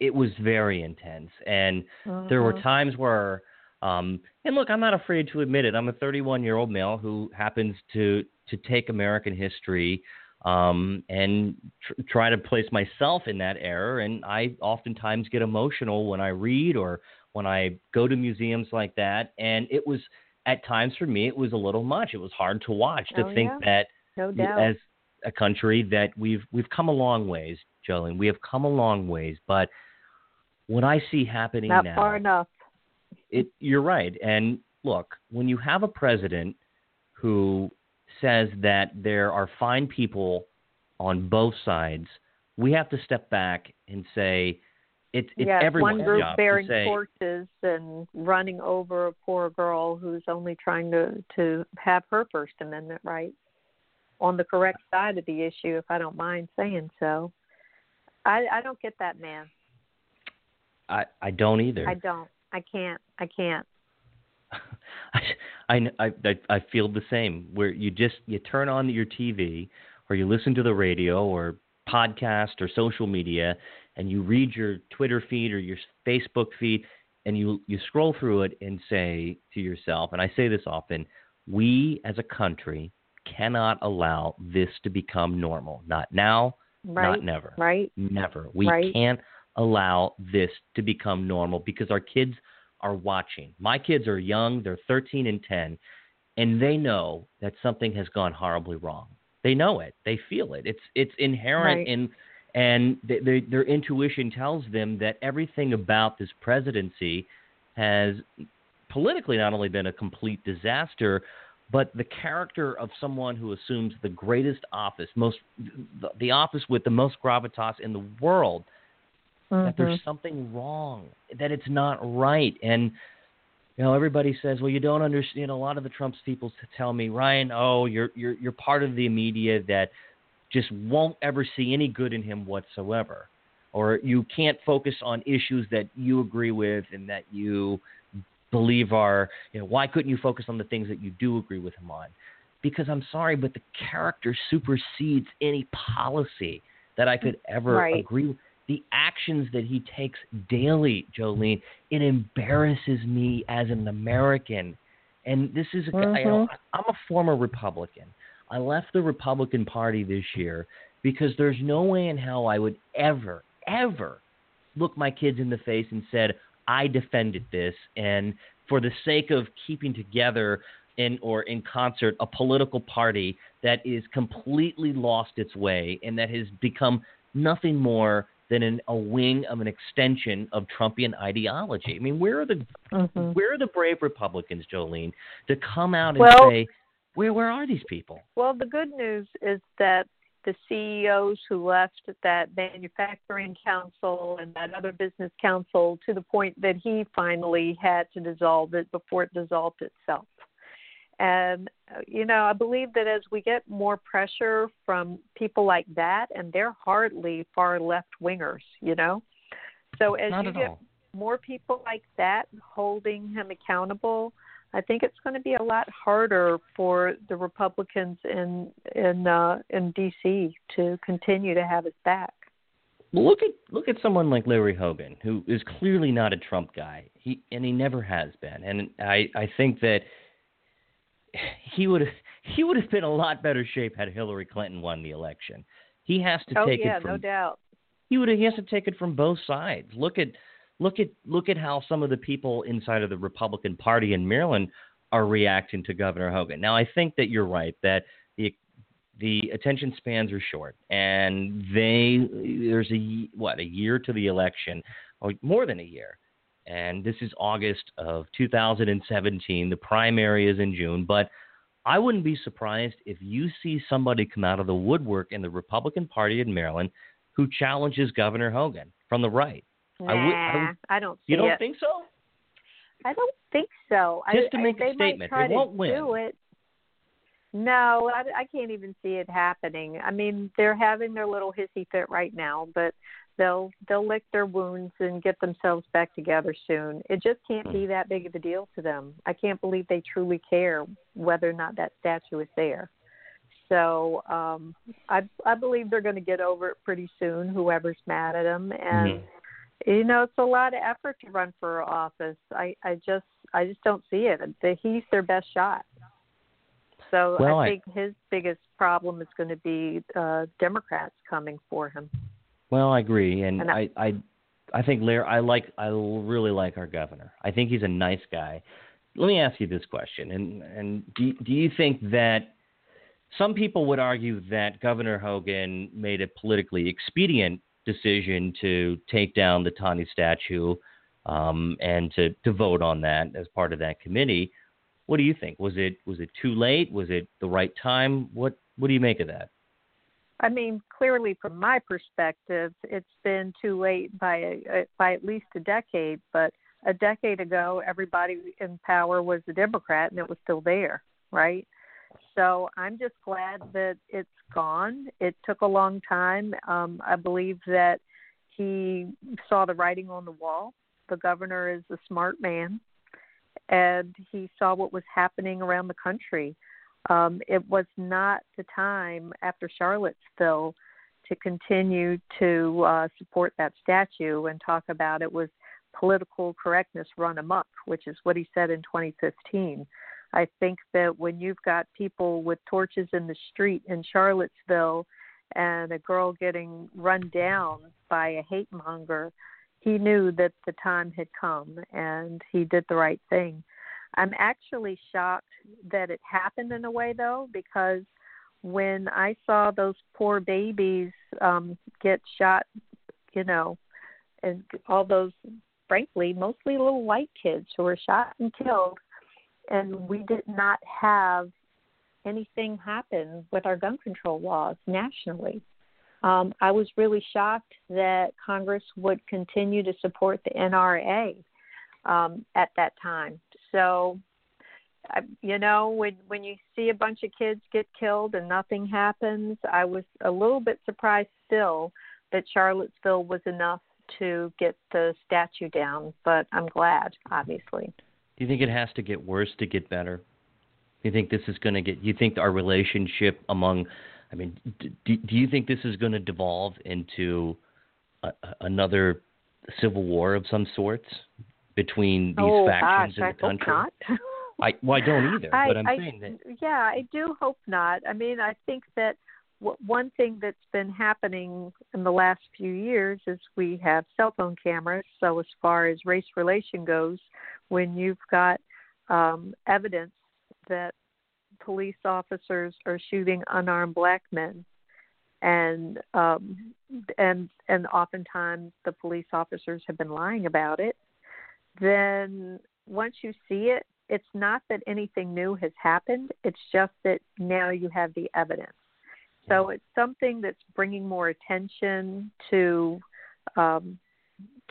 It was very intense, and mm-hmm. there were mm-hmm. times where. Um, and look, I'm not afraid to admit it. I'm a 31 year old male who happens to to take American history um, and tr- try to place myself in that era. And I oftentimes get emotional when I read or when I go to museums like that. And it was at times for me, it was a little much. It was hard to watch to oh, think yeah. that no as a country that we've we've come a long ways, Jolene. We have come a long ways, but what I see happening Not now, far enough. It, you're right. And look, when you have a president who says that there are fine people on both sides, we have to step back and say it's it's yes, everyone's one group job bearing to say, torches and running over a poor girl who's only trying to to have her First Amendment rights on the correct side of the issue, if I don't mind saying so. I I don't get that man. I I don't either. I don't. I can't. I can't. I, I I I feel the same. Where you just you turn on your TV or you listen to the radio or podcast or social media, and you read your Twitter feed or your Facebook feed, and you you scroll through it and say to yourself, and I say this often, we as a country cannot allow this to become normal. Not now, right. not never. Right. Never. We right. can't allow this to become normal because our kids are watching. My kids are young, they're 13 and 10, and they know that something has gone horribly wrong. They know it. They feel it. It's it's inherent right. in and they, they, their intuition tells them that everything about this presidency has politically not only been a complete disaster, but the character of someone who assumes the greatest office, most the, the office with the most gravitas in the world, mm-hmm. that there's something wrong, that it's not right, and you know everybody says, well, you don't understand. A lot of the Trump's people tell me, Ryan, oh, you're you're you're part of the media that just won't ever see any good in him whatsoever, or you can't focus on issues that you agree with and that you believe are, you know, why couldn't you focus on the things that you do agree with him on? Because I'm sorry, but the character supersedes any policy that I could ever right. agree with. The actions that he takes daily, Jolene, it embarrasses me as an American. And this is, a, mm-hmm. you know, I'm a former Republican. I left the Republican Party this year because there's no way in hell I would ever, ever look my kids in the face and said, I defended this, and for the sake of keeping together in or in concert a political party that is completely lost its way and that has become nothing more than an, a wing of an extension of Trumpian ideology. I mean, where are the mm-hmm. where are the brave Republicans, Jolene, to come out and well, say, where where are these people? Well, the good news is that the CEOs who left that manufacturing council and that other business council to the point that he finally had to dissolve it before it dissolved itself. And, you know, I believe that as we get more pressure from people like that, and they're hardly far left wingers, you know, so as Not you get all. more people like that holding him accountable, I think it's going to be a lot harder for the Republicans in in uh, in D.C. to continue to have his back. Well, look at look at someone like Larry Hogan, who is clearly not a Trump guy. He and he never has been. And I I think that he would he would have been a lot better shape had Hillary Clinton won the election. He has to oh, take yeah, it from no doubt. He would he has to take it from both sides. Look at look at look at how some of the people inside of the Republican Party in Maryland are reacting to Governor Hogan. Now, I think that you're right that the the attention spans are short, and they there's a what a year to the election, or more than a year, and this is August of 2017. The primary is in June, but I wouldn't be surprised if you see somebody come out of the woodwork in the Republican Party in Maryland who challenges Governor Hogan from the right. Nah, I, would, I, would, I don't. you don't it. think so? I don't think so. I just I, to make I, a they statement, they won't win. Do it. No, I, I can't even see it happening. I mean, they're having their little hissy fit right now, but they'll they'll lick their wounds and get themselves back together soon. It just can't be that big of a deal to them. I can't believe they truly care whether or not that statue is there. So um, I I believe they're going to get over it pretty soon. Whoever's mad at them, and Mm-hmm. You know it's a lot of effort to run for office. I I just I just don't see it. He's their best shot. So Well, I I- think his biggest problem is going to be uh, Democrats coming for him. Well, I agree, and, And I, I, I think Larry. I like. I really like our governor. I think he's a nice guy. Let me ask you this question, and and do do you think that some people would argue that Governor Hogan made it politically expedient decision to take down the Taney statue, um, and to to vote on that as part of that committee? What do you think? Was it was it too late? Was it the right time? What what do you make of that? I mean, clearly, from my perspective, it's been too late by a, by at least a decade. But a decade ago, everybody in power was a Democrat, and it was still there, right? So I'm just glad that it's gone. It took a long time. Um, I believe that he saw the writing on the wall, the governor is a smart man, and he saw what was happening around the country. Um, it was not the time after Charlottesville to continue to uh, support that statue and talk about it was political correctness run amok, which is what he said in 2015. I think that when you've got people with torches in the street in Charlottesville and a girl getting run down by a hate monger, he knew that the time had come and he did the right thing. I'm actually shocked that it happened in a way though because when I saw those poor babies um get shot, you know, and all those frankly mostly little white kids who were shot and killed and we did not have anything happen with our gun control laws nationally. Um, I was really shocked that Congress would continue to support the NRA um, at that time. So, I, you know, when when you see a bunch of kids get killed and nothing happens, I was a little bit surprised still that Charlottesville was enough to get the statue down. But I'm glad, obviously. Do you think it has to get worse to get better? Do you think this is going to get? Do you think our relationship among, I mean, do, do you think this is going to devolve into a, another civil war of some sorts between these oh, factions gosh, in the country? I hope not. I well, I don't either, I, but I'm I, saying that. Yeah, I do hope not. I mean, I think that one thing that's been happening in the last few years is we have cell phone cameras. So as far as race relation goes, when you've got um, evidence that police officers are shooting unarmed black men, and um, and and oftentimes the police officers have been lying about it, then once you see it, it's not that anything new has happened. It's just that now you have the evidence. So it's something that's bringing more attention to um,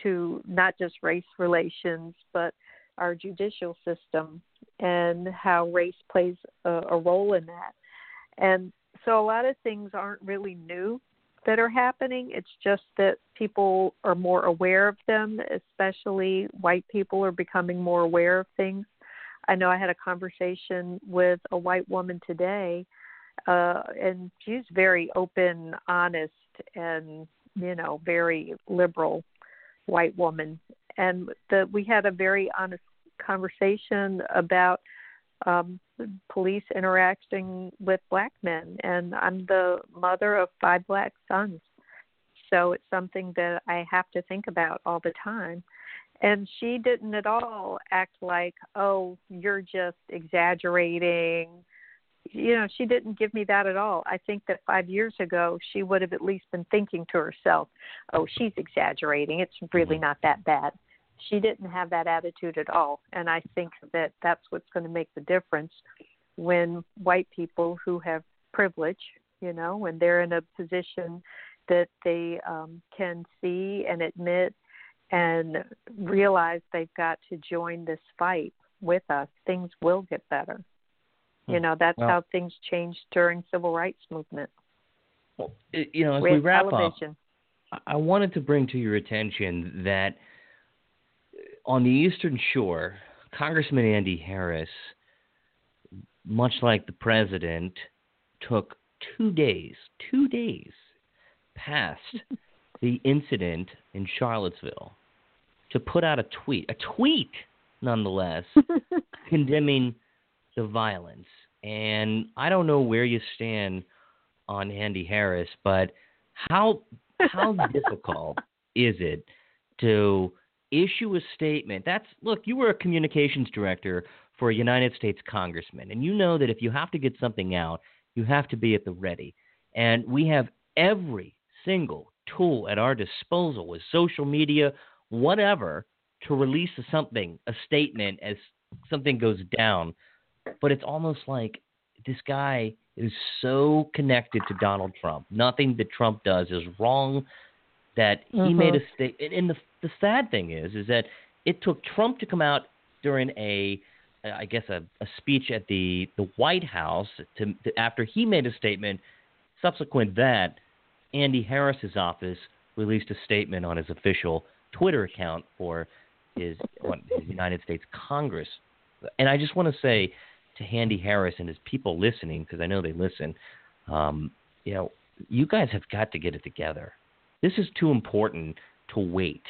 to not just race relations, but our judicial system and how race plays a, a role in that. And so a lot of things aren't really new that are happening. It's just that people are more aware of them, especially white people are becoming more aware of things. I know I had a conversation with a white woman today, uh, and she's very open, honest, and you know, very liberal white woman. And the, we had a very honest conversation about um, police interacting with black men. And I'm the mother of five black sons. So it's something that I have to think about all the time. And she didn't at all act like, oh, you're just exaggerating. You know, she didn't give me that at all. I think that five years ago, she would have at least been thinking to herself, oh, she's exaggerating. It's really mm-hmm. not that bad she didn't have that attitude at all and i think that that's what's going to make the difference when white people who have privilege you know when they're in a position that they um, can see and admit and realize they've got to join this fight with us things will get better you hmm. know that's well, how things changed during civil rights movement well, you know as with we wrap television. up i wanted to bring to your attention that on the Eastern Shore, Congressman Andy Harris, much like the president, took two days, two days past the incident in Charlottesville to put out a tweet, a tweet nonetheless, condemning the violence. And I don't know where you stand on Andy Harris, but how how difficult is it to issue a statement. That's look, you were a communications director for a United States congressman, and you know that if you have to get something out, you have to be at the ready. And we have every single tool at our disposal with social media, whatever, to release something, a statement as something goes down. But it's almost like this guy is so connected to Donald Trump. Nothing that Trump does is wrong that he mm-hmm. made a statement. And the the sad thing is, is that it took Trump to come out during a, I guess a, a speech at the the White House to, to after he made a statement. Subsequent that, Andy Harris's office released a statement on his official Twitter account for his, his United States Congress. And I just want to say to Andy Harris and his people listening, because I know they listen, um, you know, you guys have got to get it together. This is too important to wait.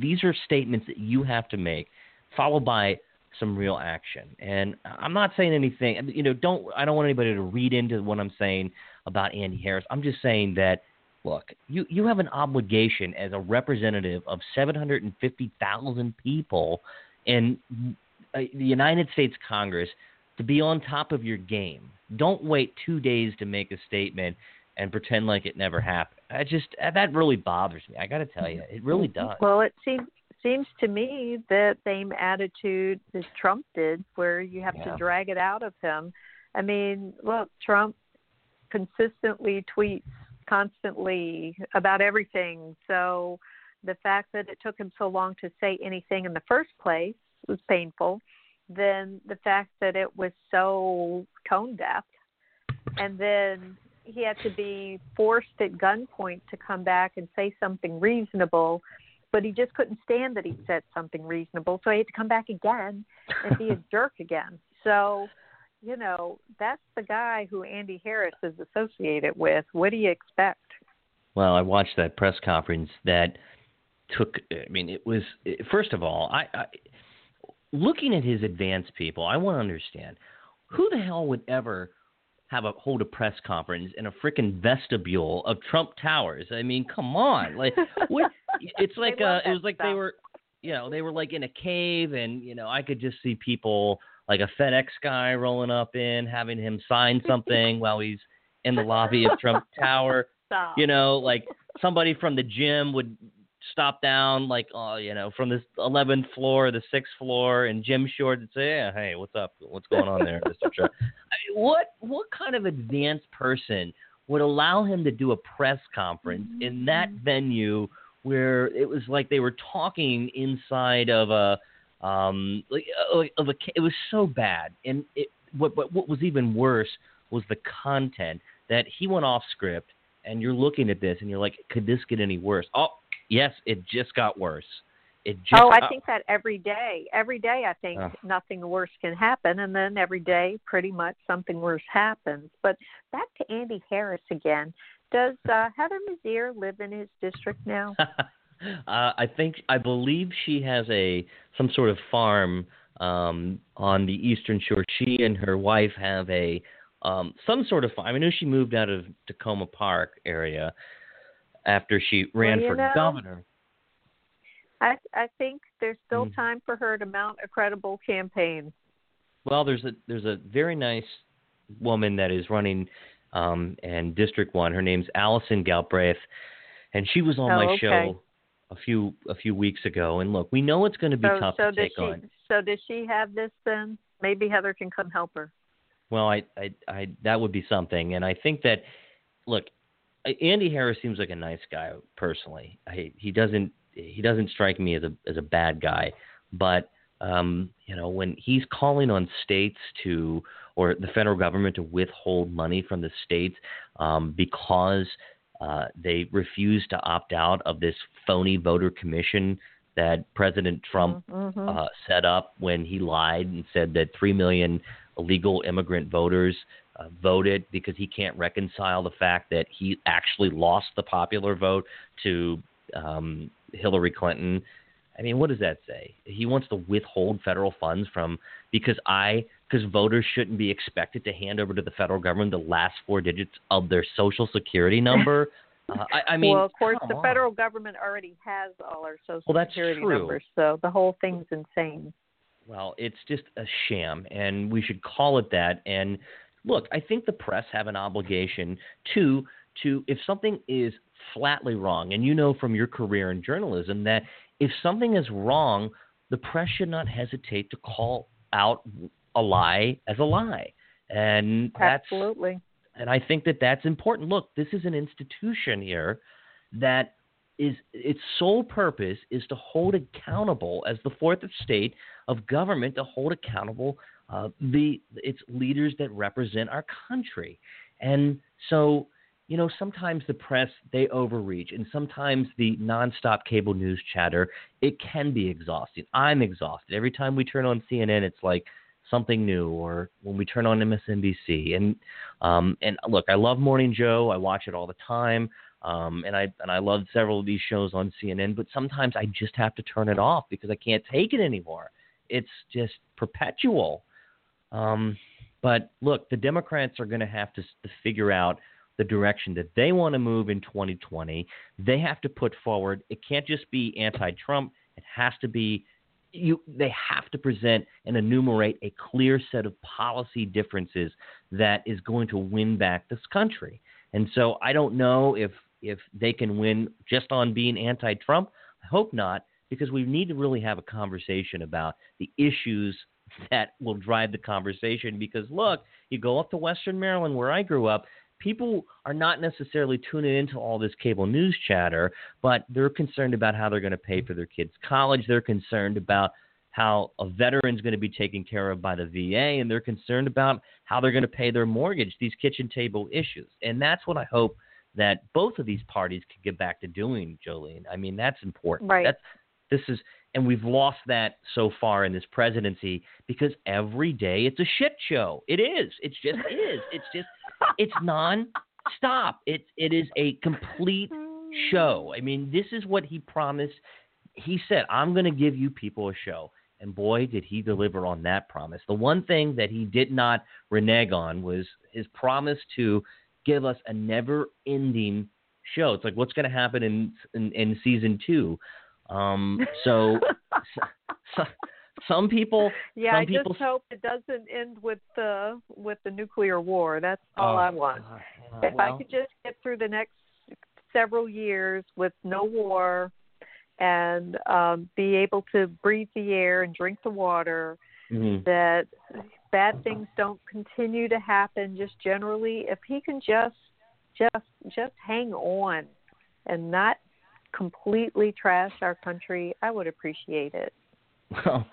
These are statements that you have to make, followed by some real action. And I'm not saying anything, you know, don't I don't want anybody to read into what I'm saying about Andy Harris. I'm just saying that look, you you have an obligation as a representative of 750,000 people in uh, the United States Congress to be on top of your game. Don't wait 2 days to make a statement and pretend like it never happened. I just uh, that really bothers me. I got to tell you, it really mm-hmm. does. Well, it seems seems to me the same attitude as Trump did, where you have yeah. to drag it out of him. I mean, look, Trump consistently tweets constantly about everything. So the fact that it took him so long to say anything in the first place was painful. Then the fact that it was so tone deaf, and then he had to be forced at gunpoint to come back and say something reasonable but he just couldn't stand that he said something reasonable, so he had to come back again and be a jerk again. So, you know, that's the guy who Andy Harris is associated with. What do you expect? Well, I watched that press conference that took. I mean, it was first of all, I, I looking at his advanced people. I want to understand who the hell would ever have a hold a press conference in a freaking vestibule of Trump Towers. I mean, come on, like what? It's like uh, it was like stuff. they were, you know, they were like in a cave, and you know, I could just see people like a FedEx guy rolling up in, having him sign something while he's in the lobby of Trump Tower. Stop. You know, like somebody from the gym would stop down like uh, you know from the 11th floor, the sixth floor, and Jim Short would say, "Yeah, hey, what's up? What's going on there, Mr. Trump?" I mean, what what kind of advanced person would allow him to do a press conference mm-hmm. in that venue where it was like they were talking inside of a um like uh, of a it was so bad and it what what what was even worse was the content that he went off script and you're looking at this and you're like could this get any worse oh Yes, it just got worse. It just oh, I think that every day. Every day, I think nothing worse can happen, and then every day, pretty much something worse happens. But back to Andy Harris again. Does uh, Heather Mizeur live in his district now? uh, I think I believe she has a some sort of farm um, on the eastern shore. She and her wife have a um, some sort of farm. I know she moved out of Takoma Park area, after she ran well, for know, governor. I I think there's still mm. time for her to mount a credible campaign. Well, there's a there's a very nice woman that is running um in District One. Her name's Allison Galbraith, and she was on oh, my okay. show a few a few weeks ago. And look, we know it's going to be so, tough so to take she, on. So does she have this then? Maybe Heather can come help her. Well, I, I, I, that would be something, and I think that, look, Andy Harris seems like a nice guy personally. I, he doesn't he doesn't strike me as a as a bad guy, but um, you know when he's calling on states to or the federal government to withhold money from the states um, because uh, they refuse to opt out of this phony voter commission that President Trump mm-hmm. uh, set up when he lied and said that three million illegal immigrant voters uh, voted because he can't reconcile the fact that he actually lost the popular vote to um, Hillary Clinton. I mean, what does that say? He wants to withhold federal funds from because I because voters shouldn't be expected to hand over to the federal government the last four digits of their social security number. Uh, I, I, mean, well, of course, the on. federal government already has all our social well, that's security true. numbers, so the whole thing's insane. Well, it's just a sham, and we should call it that. And look, I think the press have an obligation to to if something is flatly wrong, and you know from your career in journalism that if something is wrong, the press should not hesitate to call out a lie as a lie. And that's absolutely. And I think that that's important. Look, this is an institution here that is its sole purpose is to hold accountable as the fourth estate of government to hold accountable uh, the its leaders that represent our country. And so you know, sometimes the press they overreach, and sometimes the nonstop cable news chatter it can be exhausting. I'm exhausted every time we turn on CNN. It's like something new, or when we turn on MSNBC. And um, and look, I love Morning Joe. I watch it all the time. Um, and I and I love several of these shows on CNN, but sometimes I just have to turn it off because I can't take it anymore. It's just perpetual. Um, but look, the Democrats are going to have to, figure out the direction that they want to move in 2020. They have to put forward. It can't just be anti-Trump. It has to be you. They have to present and enumerate a clear set of policy differences that is going to win back this country. And so I don't know if if they can win just on being anti-Trump. I hope not, because we need to really have a conversation about the issues that will drive the conversation. Because look, you go up to Western Maryland, where I grew up, people are not necessarily tuning into all this cable news chatter, but they're concerned about how they're going to pay for their kids' college. They're concerned about how a veteran's going to be taken care of by the VA, and they're concerned about how they're going to pay their mortgage, these kitchen table issues. And that's what I hope that both of these parties can get back to doing, Jolene. I mean, that's important. Right. That's, this is and we've lost that so far in this presidency because every day it's a shit show. It is. It's just is. It's just it's non-stop. It it is a complete show. I mean, this is what he promised. He said, "I'm going to give you people a show." And boy, did he deliver on that promise. The one thing that he did not renege on was his promise to give us a never-ending show. It's like what's going to happen in, in in season 2 um, so, so, some people, yeah, some I people, just hope it doesn't end with the with the nuclear war. That's all oh, I want. Uh, if well, I could just get through the next several years with no war and um, be able to breathe the air and drink the water, mm-hmm. that bad things don't continue to happen. Just generally, if he can just just just hang on and not completely trash our country, I would appreciate it. Well,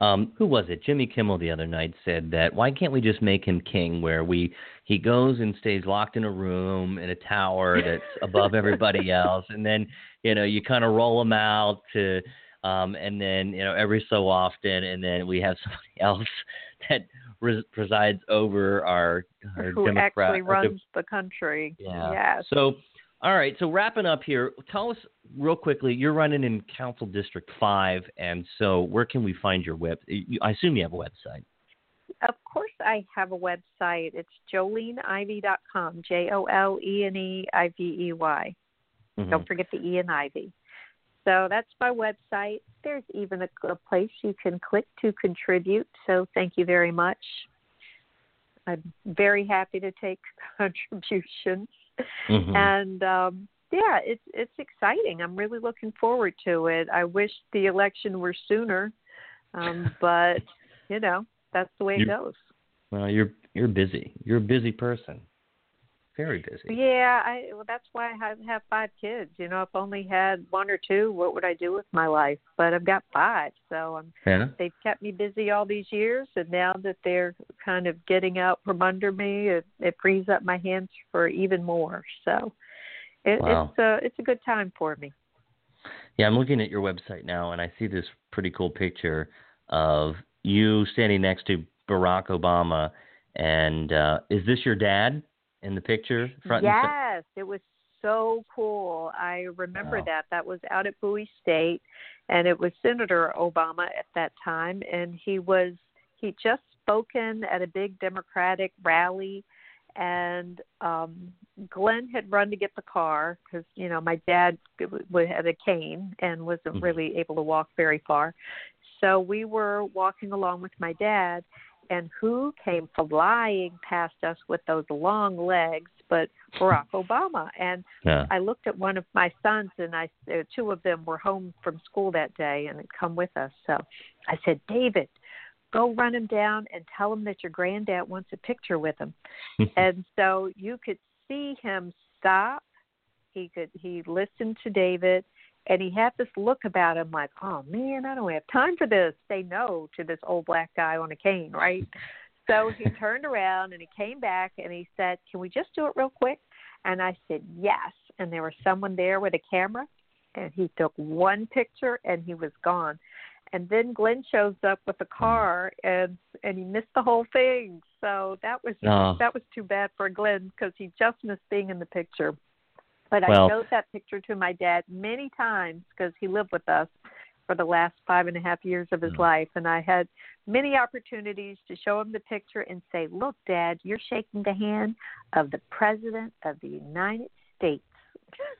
um, who was it? Jimmy Kimmel the other night said that why can't we just make him king, where we he goes and stays locked in a room in a tower that's above everybody else, and then you know you kind of roll him out to, um, and then you know every so often, and then we have somebody else that res- presides over our our Who Democrat, actually runs the country? Yeah. Yes. So all right, so wrapping up here, tell us real quickly. You're running in Council District Five, and so where can we find your web? I assume you have a website. Of course, I have a website. It's JoleneIvey.com. J O L E N E I V E Y. Mhm. Don't forget the E in Ivey. So that's my website. There's even a, a place you can click to contribute. So thank you very much. I'm very happy to take contributions. Mhm. And um, yeah, it's it's exciting. I'm really looking forward to it. I wish the election were sooner, um, but you know that's the way it You- goes. Well, you're you're busy. You're a busy person. Very busy. Yeah, I well, that's why I have, have five kids. You know, if I only had one or two, what would I do with my life? But I've got five, so I'm Yeah. they've kept me busy all these years and now that they're kind of getting out from under me it, it frees up my hands for even more so it, Wow. it's a it's a good time for me Yeah, I'm looking at your website now, and I see this pretty cool picture of you standing next to Barack Obama. And uh, is this your dad in the picture? Front and yes it was so cool i remember Wow. that that was out at bowie state and it was senator obama at that time and he was he just spoken at a big democratic rally and um Glenn had run to get the car because you know my dad had a cane and wasn't Mhm. really able to walk very far, so we were walking along with my dad, and who came flying past us with those long legs but Barack Obama. And Yeah. I looked at one of my sons and I uh, two of them were home from school that day and had come with us. So I said David go run him down and tell him that your granddad wants a picture with him and so you could see him stop. He could he listened to david and he had this look about him like oh man i don't have time for this say no to this old black guy on a cane right so he turned around and he came back and he said can we just do it real quick And I said, Yes. And there was someone there with a camera, and he took one picture and he was gone. And then Glenn shows up with a car and and he missed the whole thing. So that was Oh. that was too bad for Glenn because he just missed being in the picture. But Well- I showed that picture to my dad many times because he lived with us for the last five and a half years of his Mm. life, and I had many opportunities to show him the picture and say, "Look, Dad, you're shaking the hand of the President of the United States."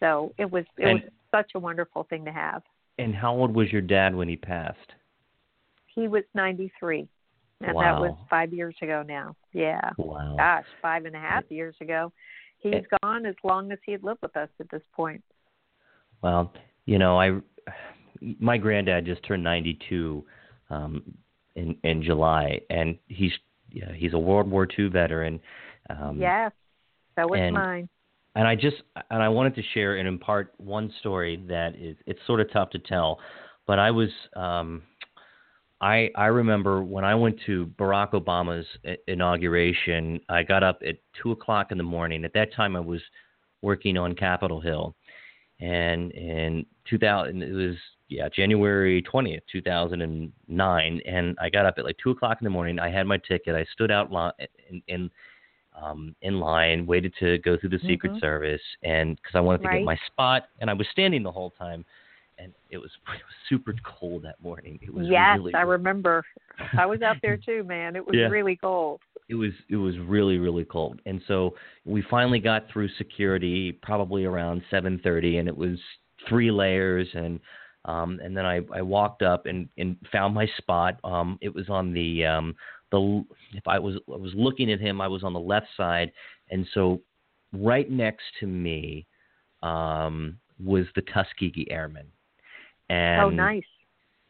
So it was it And- was such a wonderful thing to have. And how old was your dad when he passed? He was 93, and that was five years ago now. Yeah, Wow. gosh, five and a half years ago. He's gone as long as he'd lived with us at this point. Well, you know, I my granddad just turned 92 um in in July and he's yeah, he's a World War II veteran. Um yes, that was and- mine. and I just and I wanted to share and impart one story that is it's sort of tough to tell, but I was um I I remember when I went to Barack Obama's inauguration, I got up at two o'clock in the morning. At that time, I was working on Capitol Hill, and in 2000 it was yeah January 20th 2009 and I got up at like two o'clock in the morning I had my ticket I stood out in, in um in line waited to go through the Secret Mhm. Service and because I wanted to Right. get my spot and I was standing the whole time and it was it was super cold that morning it was yes, really I remember. I was out there too, man. It was Yeah. really cold. it was it was really really cold and so we finally got through security probably around 7:30 and it was three layers and um and then I I walked up and and found my spot um it was on the um the if I was I was looking at him I was on the left side and so right next to me um was the Tuskegee Airmen Oh, and oh, nice.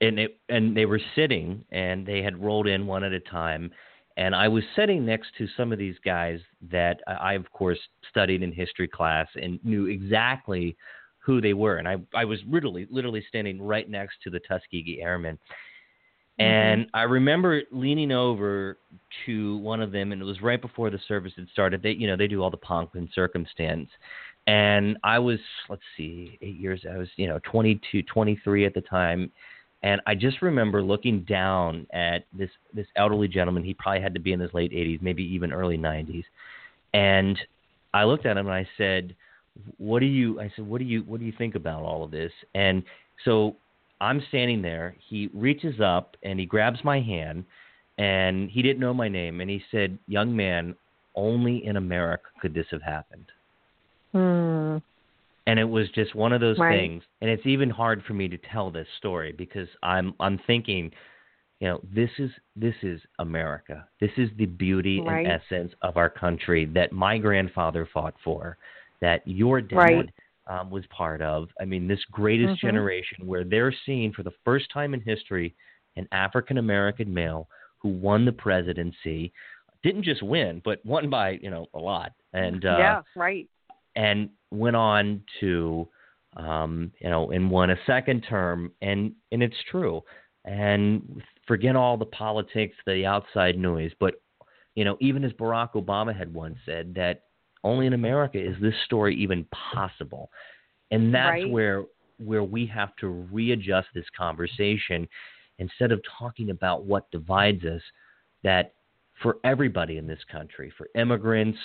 and it and they were sitting and they had rolled in one at a time. And I was sitting next to some of these guys that I, I of course studied in history class and knew exactly who they were. And I I was literally literally standing right next to the Tuskegee Airmen. Mm-hmm. And I remember leaning over to one of them and it was right before the service had started. They you know they do all the pomp and circumstance and I was let's see 8 years I was you know 22 23 at the time and I just remember looking down at this this elderly gentleman. He probably had to be in his late 80s, maybe even early 90s. And I looked at him and I said, "What do you?" I said, "What do you? What do you think about all of this?" And so I'm standing there. He reaches up and he grabs my hand, and he didn't know my name. And he said, "Young man, only in America could this have happened." Hmm. and it was just one of those Right. things and it's even hard for me to tell this story because i'm i'm thinking you know this is this is america this is the beauty Right. and essence of our country that my grandfather fought for that your dad Right. um, was part of i mean this greatest Mhm. generation where they're seeing for the first time in history an african american male who won the presidency didn't just win but won by you know a lot and uh yeah, right. And went on to um you know and won a second term and and it's true and forget all the politics the outside noise but you know even as barack obama had once said that only in america is this story even possible and that's Right. where where we have to readjust this conversation instead of talking about what divides us that for everybody in this country for immigrants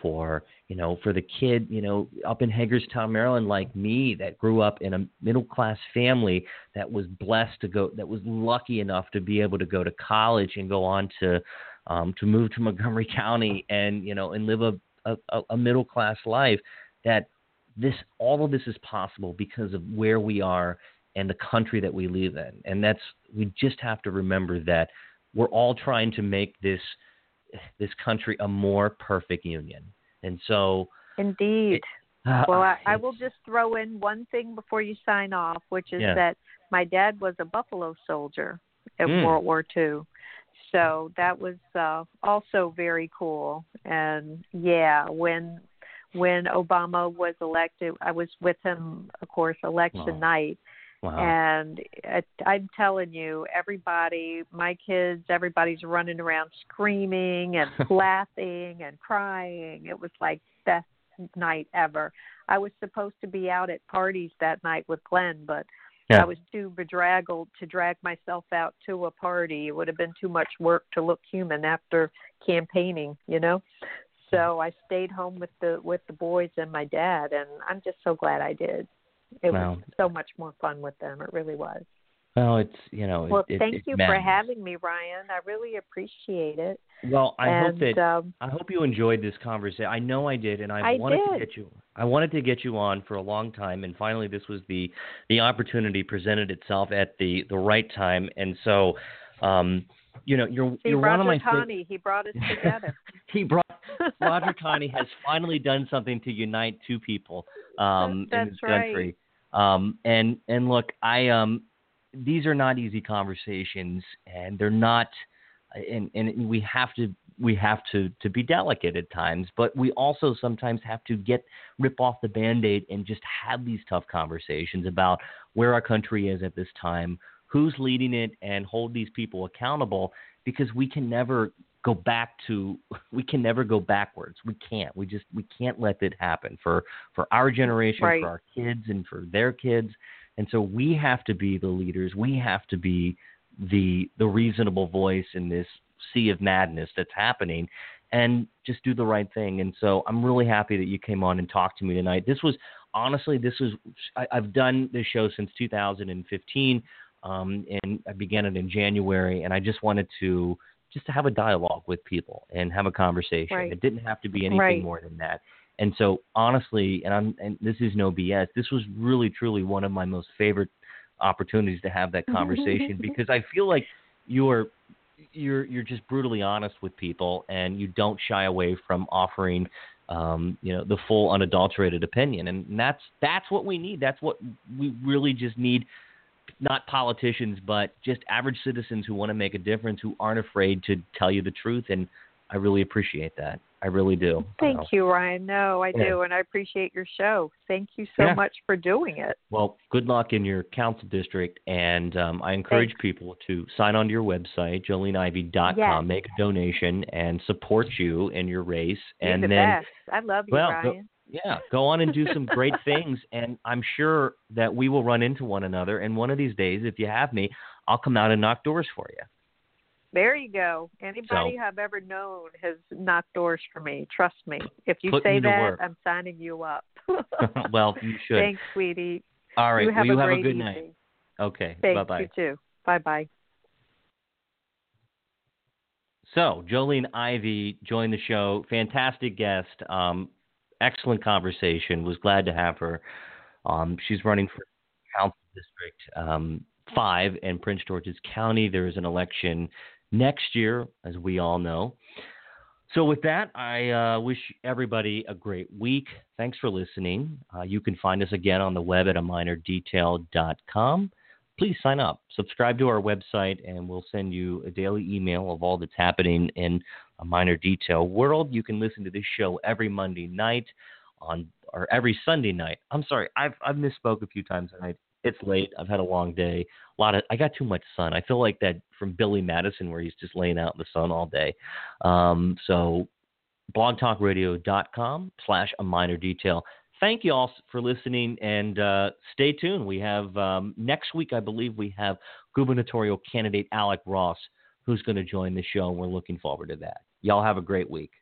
for you know for the kid you know up in Hagerstown Maryland like me that grew up in a middle class family that was blessed to go that was lucky enough to be able to go to college and go on to um to move to Montgomery County and you know and live a a, a middle class life that this all of this is possible because of where we are and the country that we live in. And that's we just have to remember that we're all trying to make this this country a more perfect union. And so, Indeed. uh, Well, I, I will just throw in one thing before you sign off, which is Yeah. that my dad was a Buffalo soldier in Mm. World War II. So that was uh, also very cool. And yeah, when when Obama was elected, I was with him, of course, election Wow. night. Wow. And it, I'm telling you, everybody, my kids, everybody's running around screaming and laughing and crying. It was like best night ever. I was supposed to be out at parties that night with Glenn, but Yeah. I was too bedraggled to drag myself out to a party. It would have been too much work to look human after campaigning, you know. So I stayed home with the with the boys and my dad, and I'm just so glad I did. It Wow. was so much more fun with them. It really was. Well, it's you know. Well, it, it, thank it's you for having me, Ryan. I really appreciate it. Well, I and hope that um, I hope you enjoyed this conversation. I know I did, and I, I wanted to get you. I wanted to get you on for a long time, and finally, this was the the opportunity presented itself at the the right time. And so, um, you know, you're see you're Roger one of my. Taney, he brought us together. he brought Roger Taney has finally done something to unite two people um, in this country. right. Um, and and look, I um, these are not easy conversations, and they're not, and and we have to we have to to be delicate at times, but we also sometimes have to get rip off the band-aid and just have these tough conversations about where our country is at this time, who's leading it, and hold these people accountable because we can never go back to we can never go backwards. We can't. We just we can't let that happen for for our generation Right. for our kids and for their kids. And so we have to be the leaders. We have to be the the reasonable voice in this sea of madness that's happening and just do the right thing. And so i'm really happy that you came on and talked to me tonight. This was honestly this was I, i've done this show since 2015 um, and i began it in january and i just wanted to just to have a dialogue with people and have a conversation. Right. It didn't have to be anything Right. more than that. And so honestly, and I'm and this is no BS. This was really truly one of my most favorite opportunities to have that conversation because I feel like you're you're you're just brutally honest with people and you don't shy away from offering um, you know the full unadulterated opinion and that's that's what we need that's what we really just need not politicians, but just average citizens who want to make a difference, who aren't afraid to tell you the truth. And I really appreciate that. I really do. Thank Uh, you, Ryan. No, I Yeah. do, and I appreciate your show. Thank you so Yeah. much for doing it. Well, good luck in your council district, and um, I encourage Thanks. people to sign on to your website, joleneivey.com, Yes. make a donation, and support you in your race. You're and the then, best. I love you, well, Ryan. Yeah, go on and do some great things. And I'm sure that we will run into one another. And one of these days, if you have me, I'll come out and knock doors for you. There you go. Anybody So- I've ever known has knocked doors for me. Trust me. If you say that, work. I'm signing you up. well, you should. Thanks, sweetie. All right. You have well, you a have a good evening. night. Okay. Bye bye. You too. Bye bye. So, Jolene Ivey joined the show. Fantastic guest. Um, excellent conversation. Was glad to have her. Um, she's running for Council District um, 5 in Prince George's County. There is an election next year, as we all know. So, with that, I uh, wish everybody a great week. Thanks for listening. Uh, you can find us again on the web at a minerdetail.com. Please sign up, subscribe to our website, and we'll send you a daily email of all that's happening in A Miner Detail world. You can listen to this show every Monday night on or every Sunday night. I'm sorry, I've I've misspoke a few times tonight. It's late. I've had a long day. A lot of I got too much sun. I feel like that from Billy Madison where he's just laying out in the sun all day. Um, so blogtalkradio.com slash A Miner Detail. Thank you all for listening and uh, stay tuned. We have um, next week, I believe, we have gubernatorial candidate Alec Ross who's going to join the show, and we're looking forward to that. Y'all have a great week.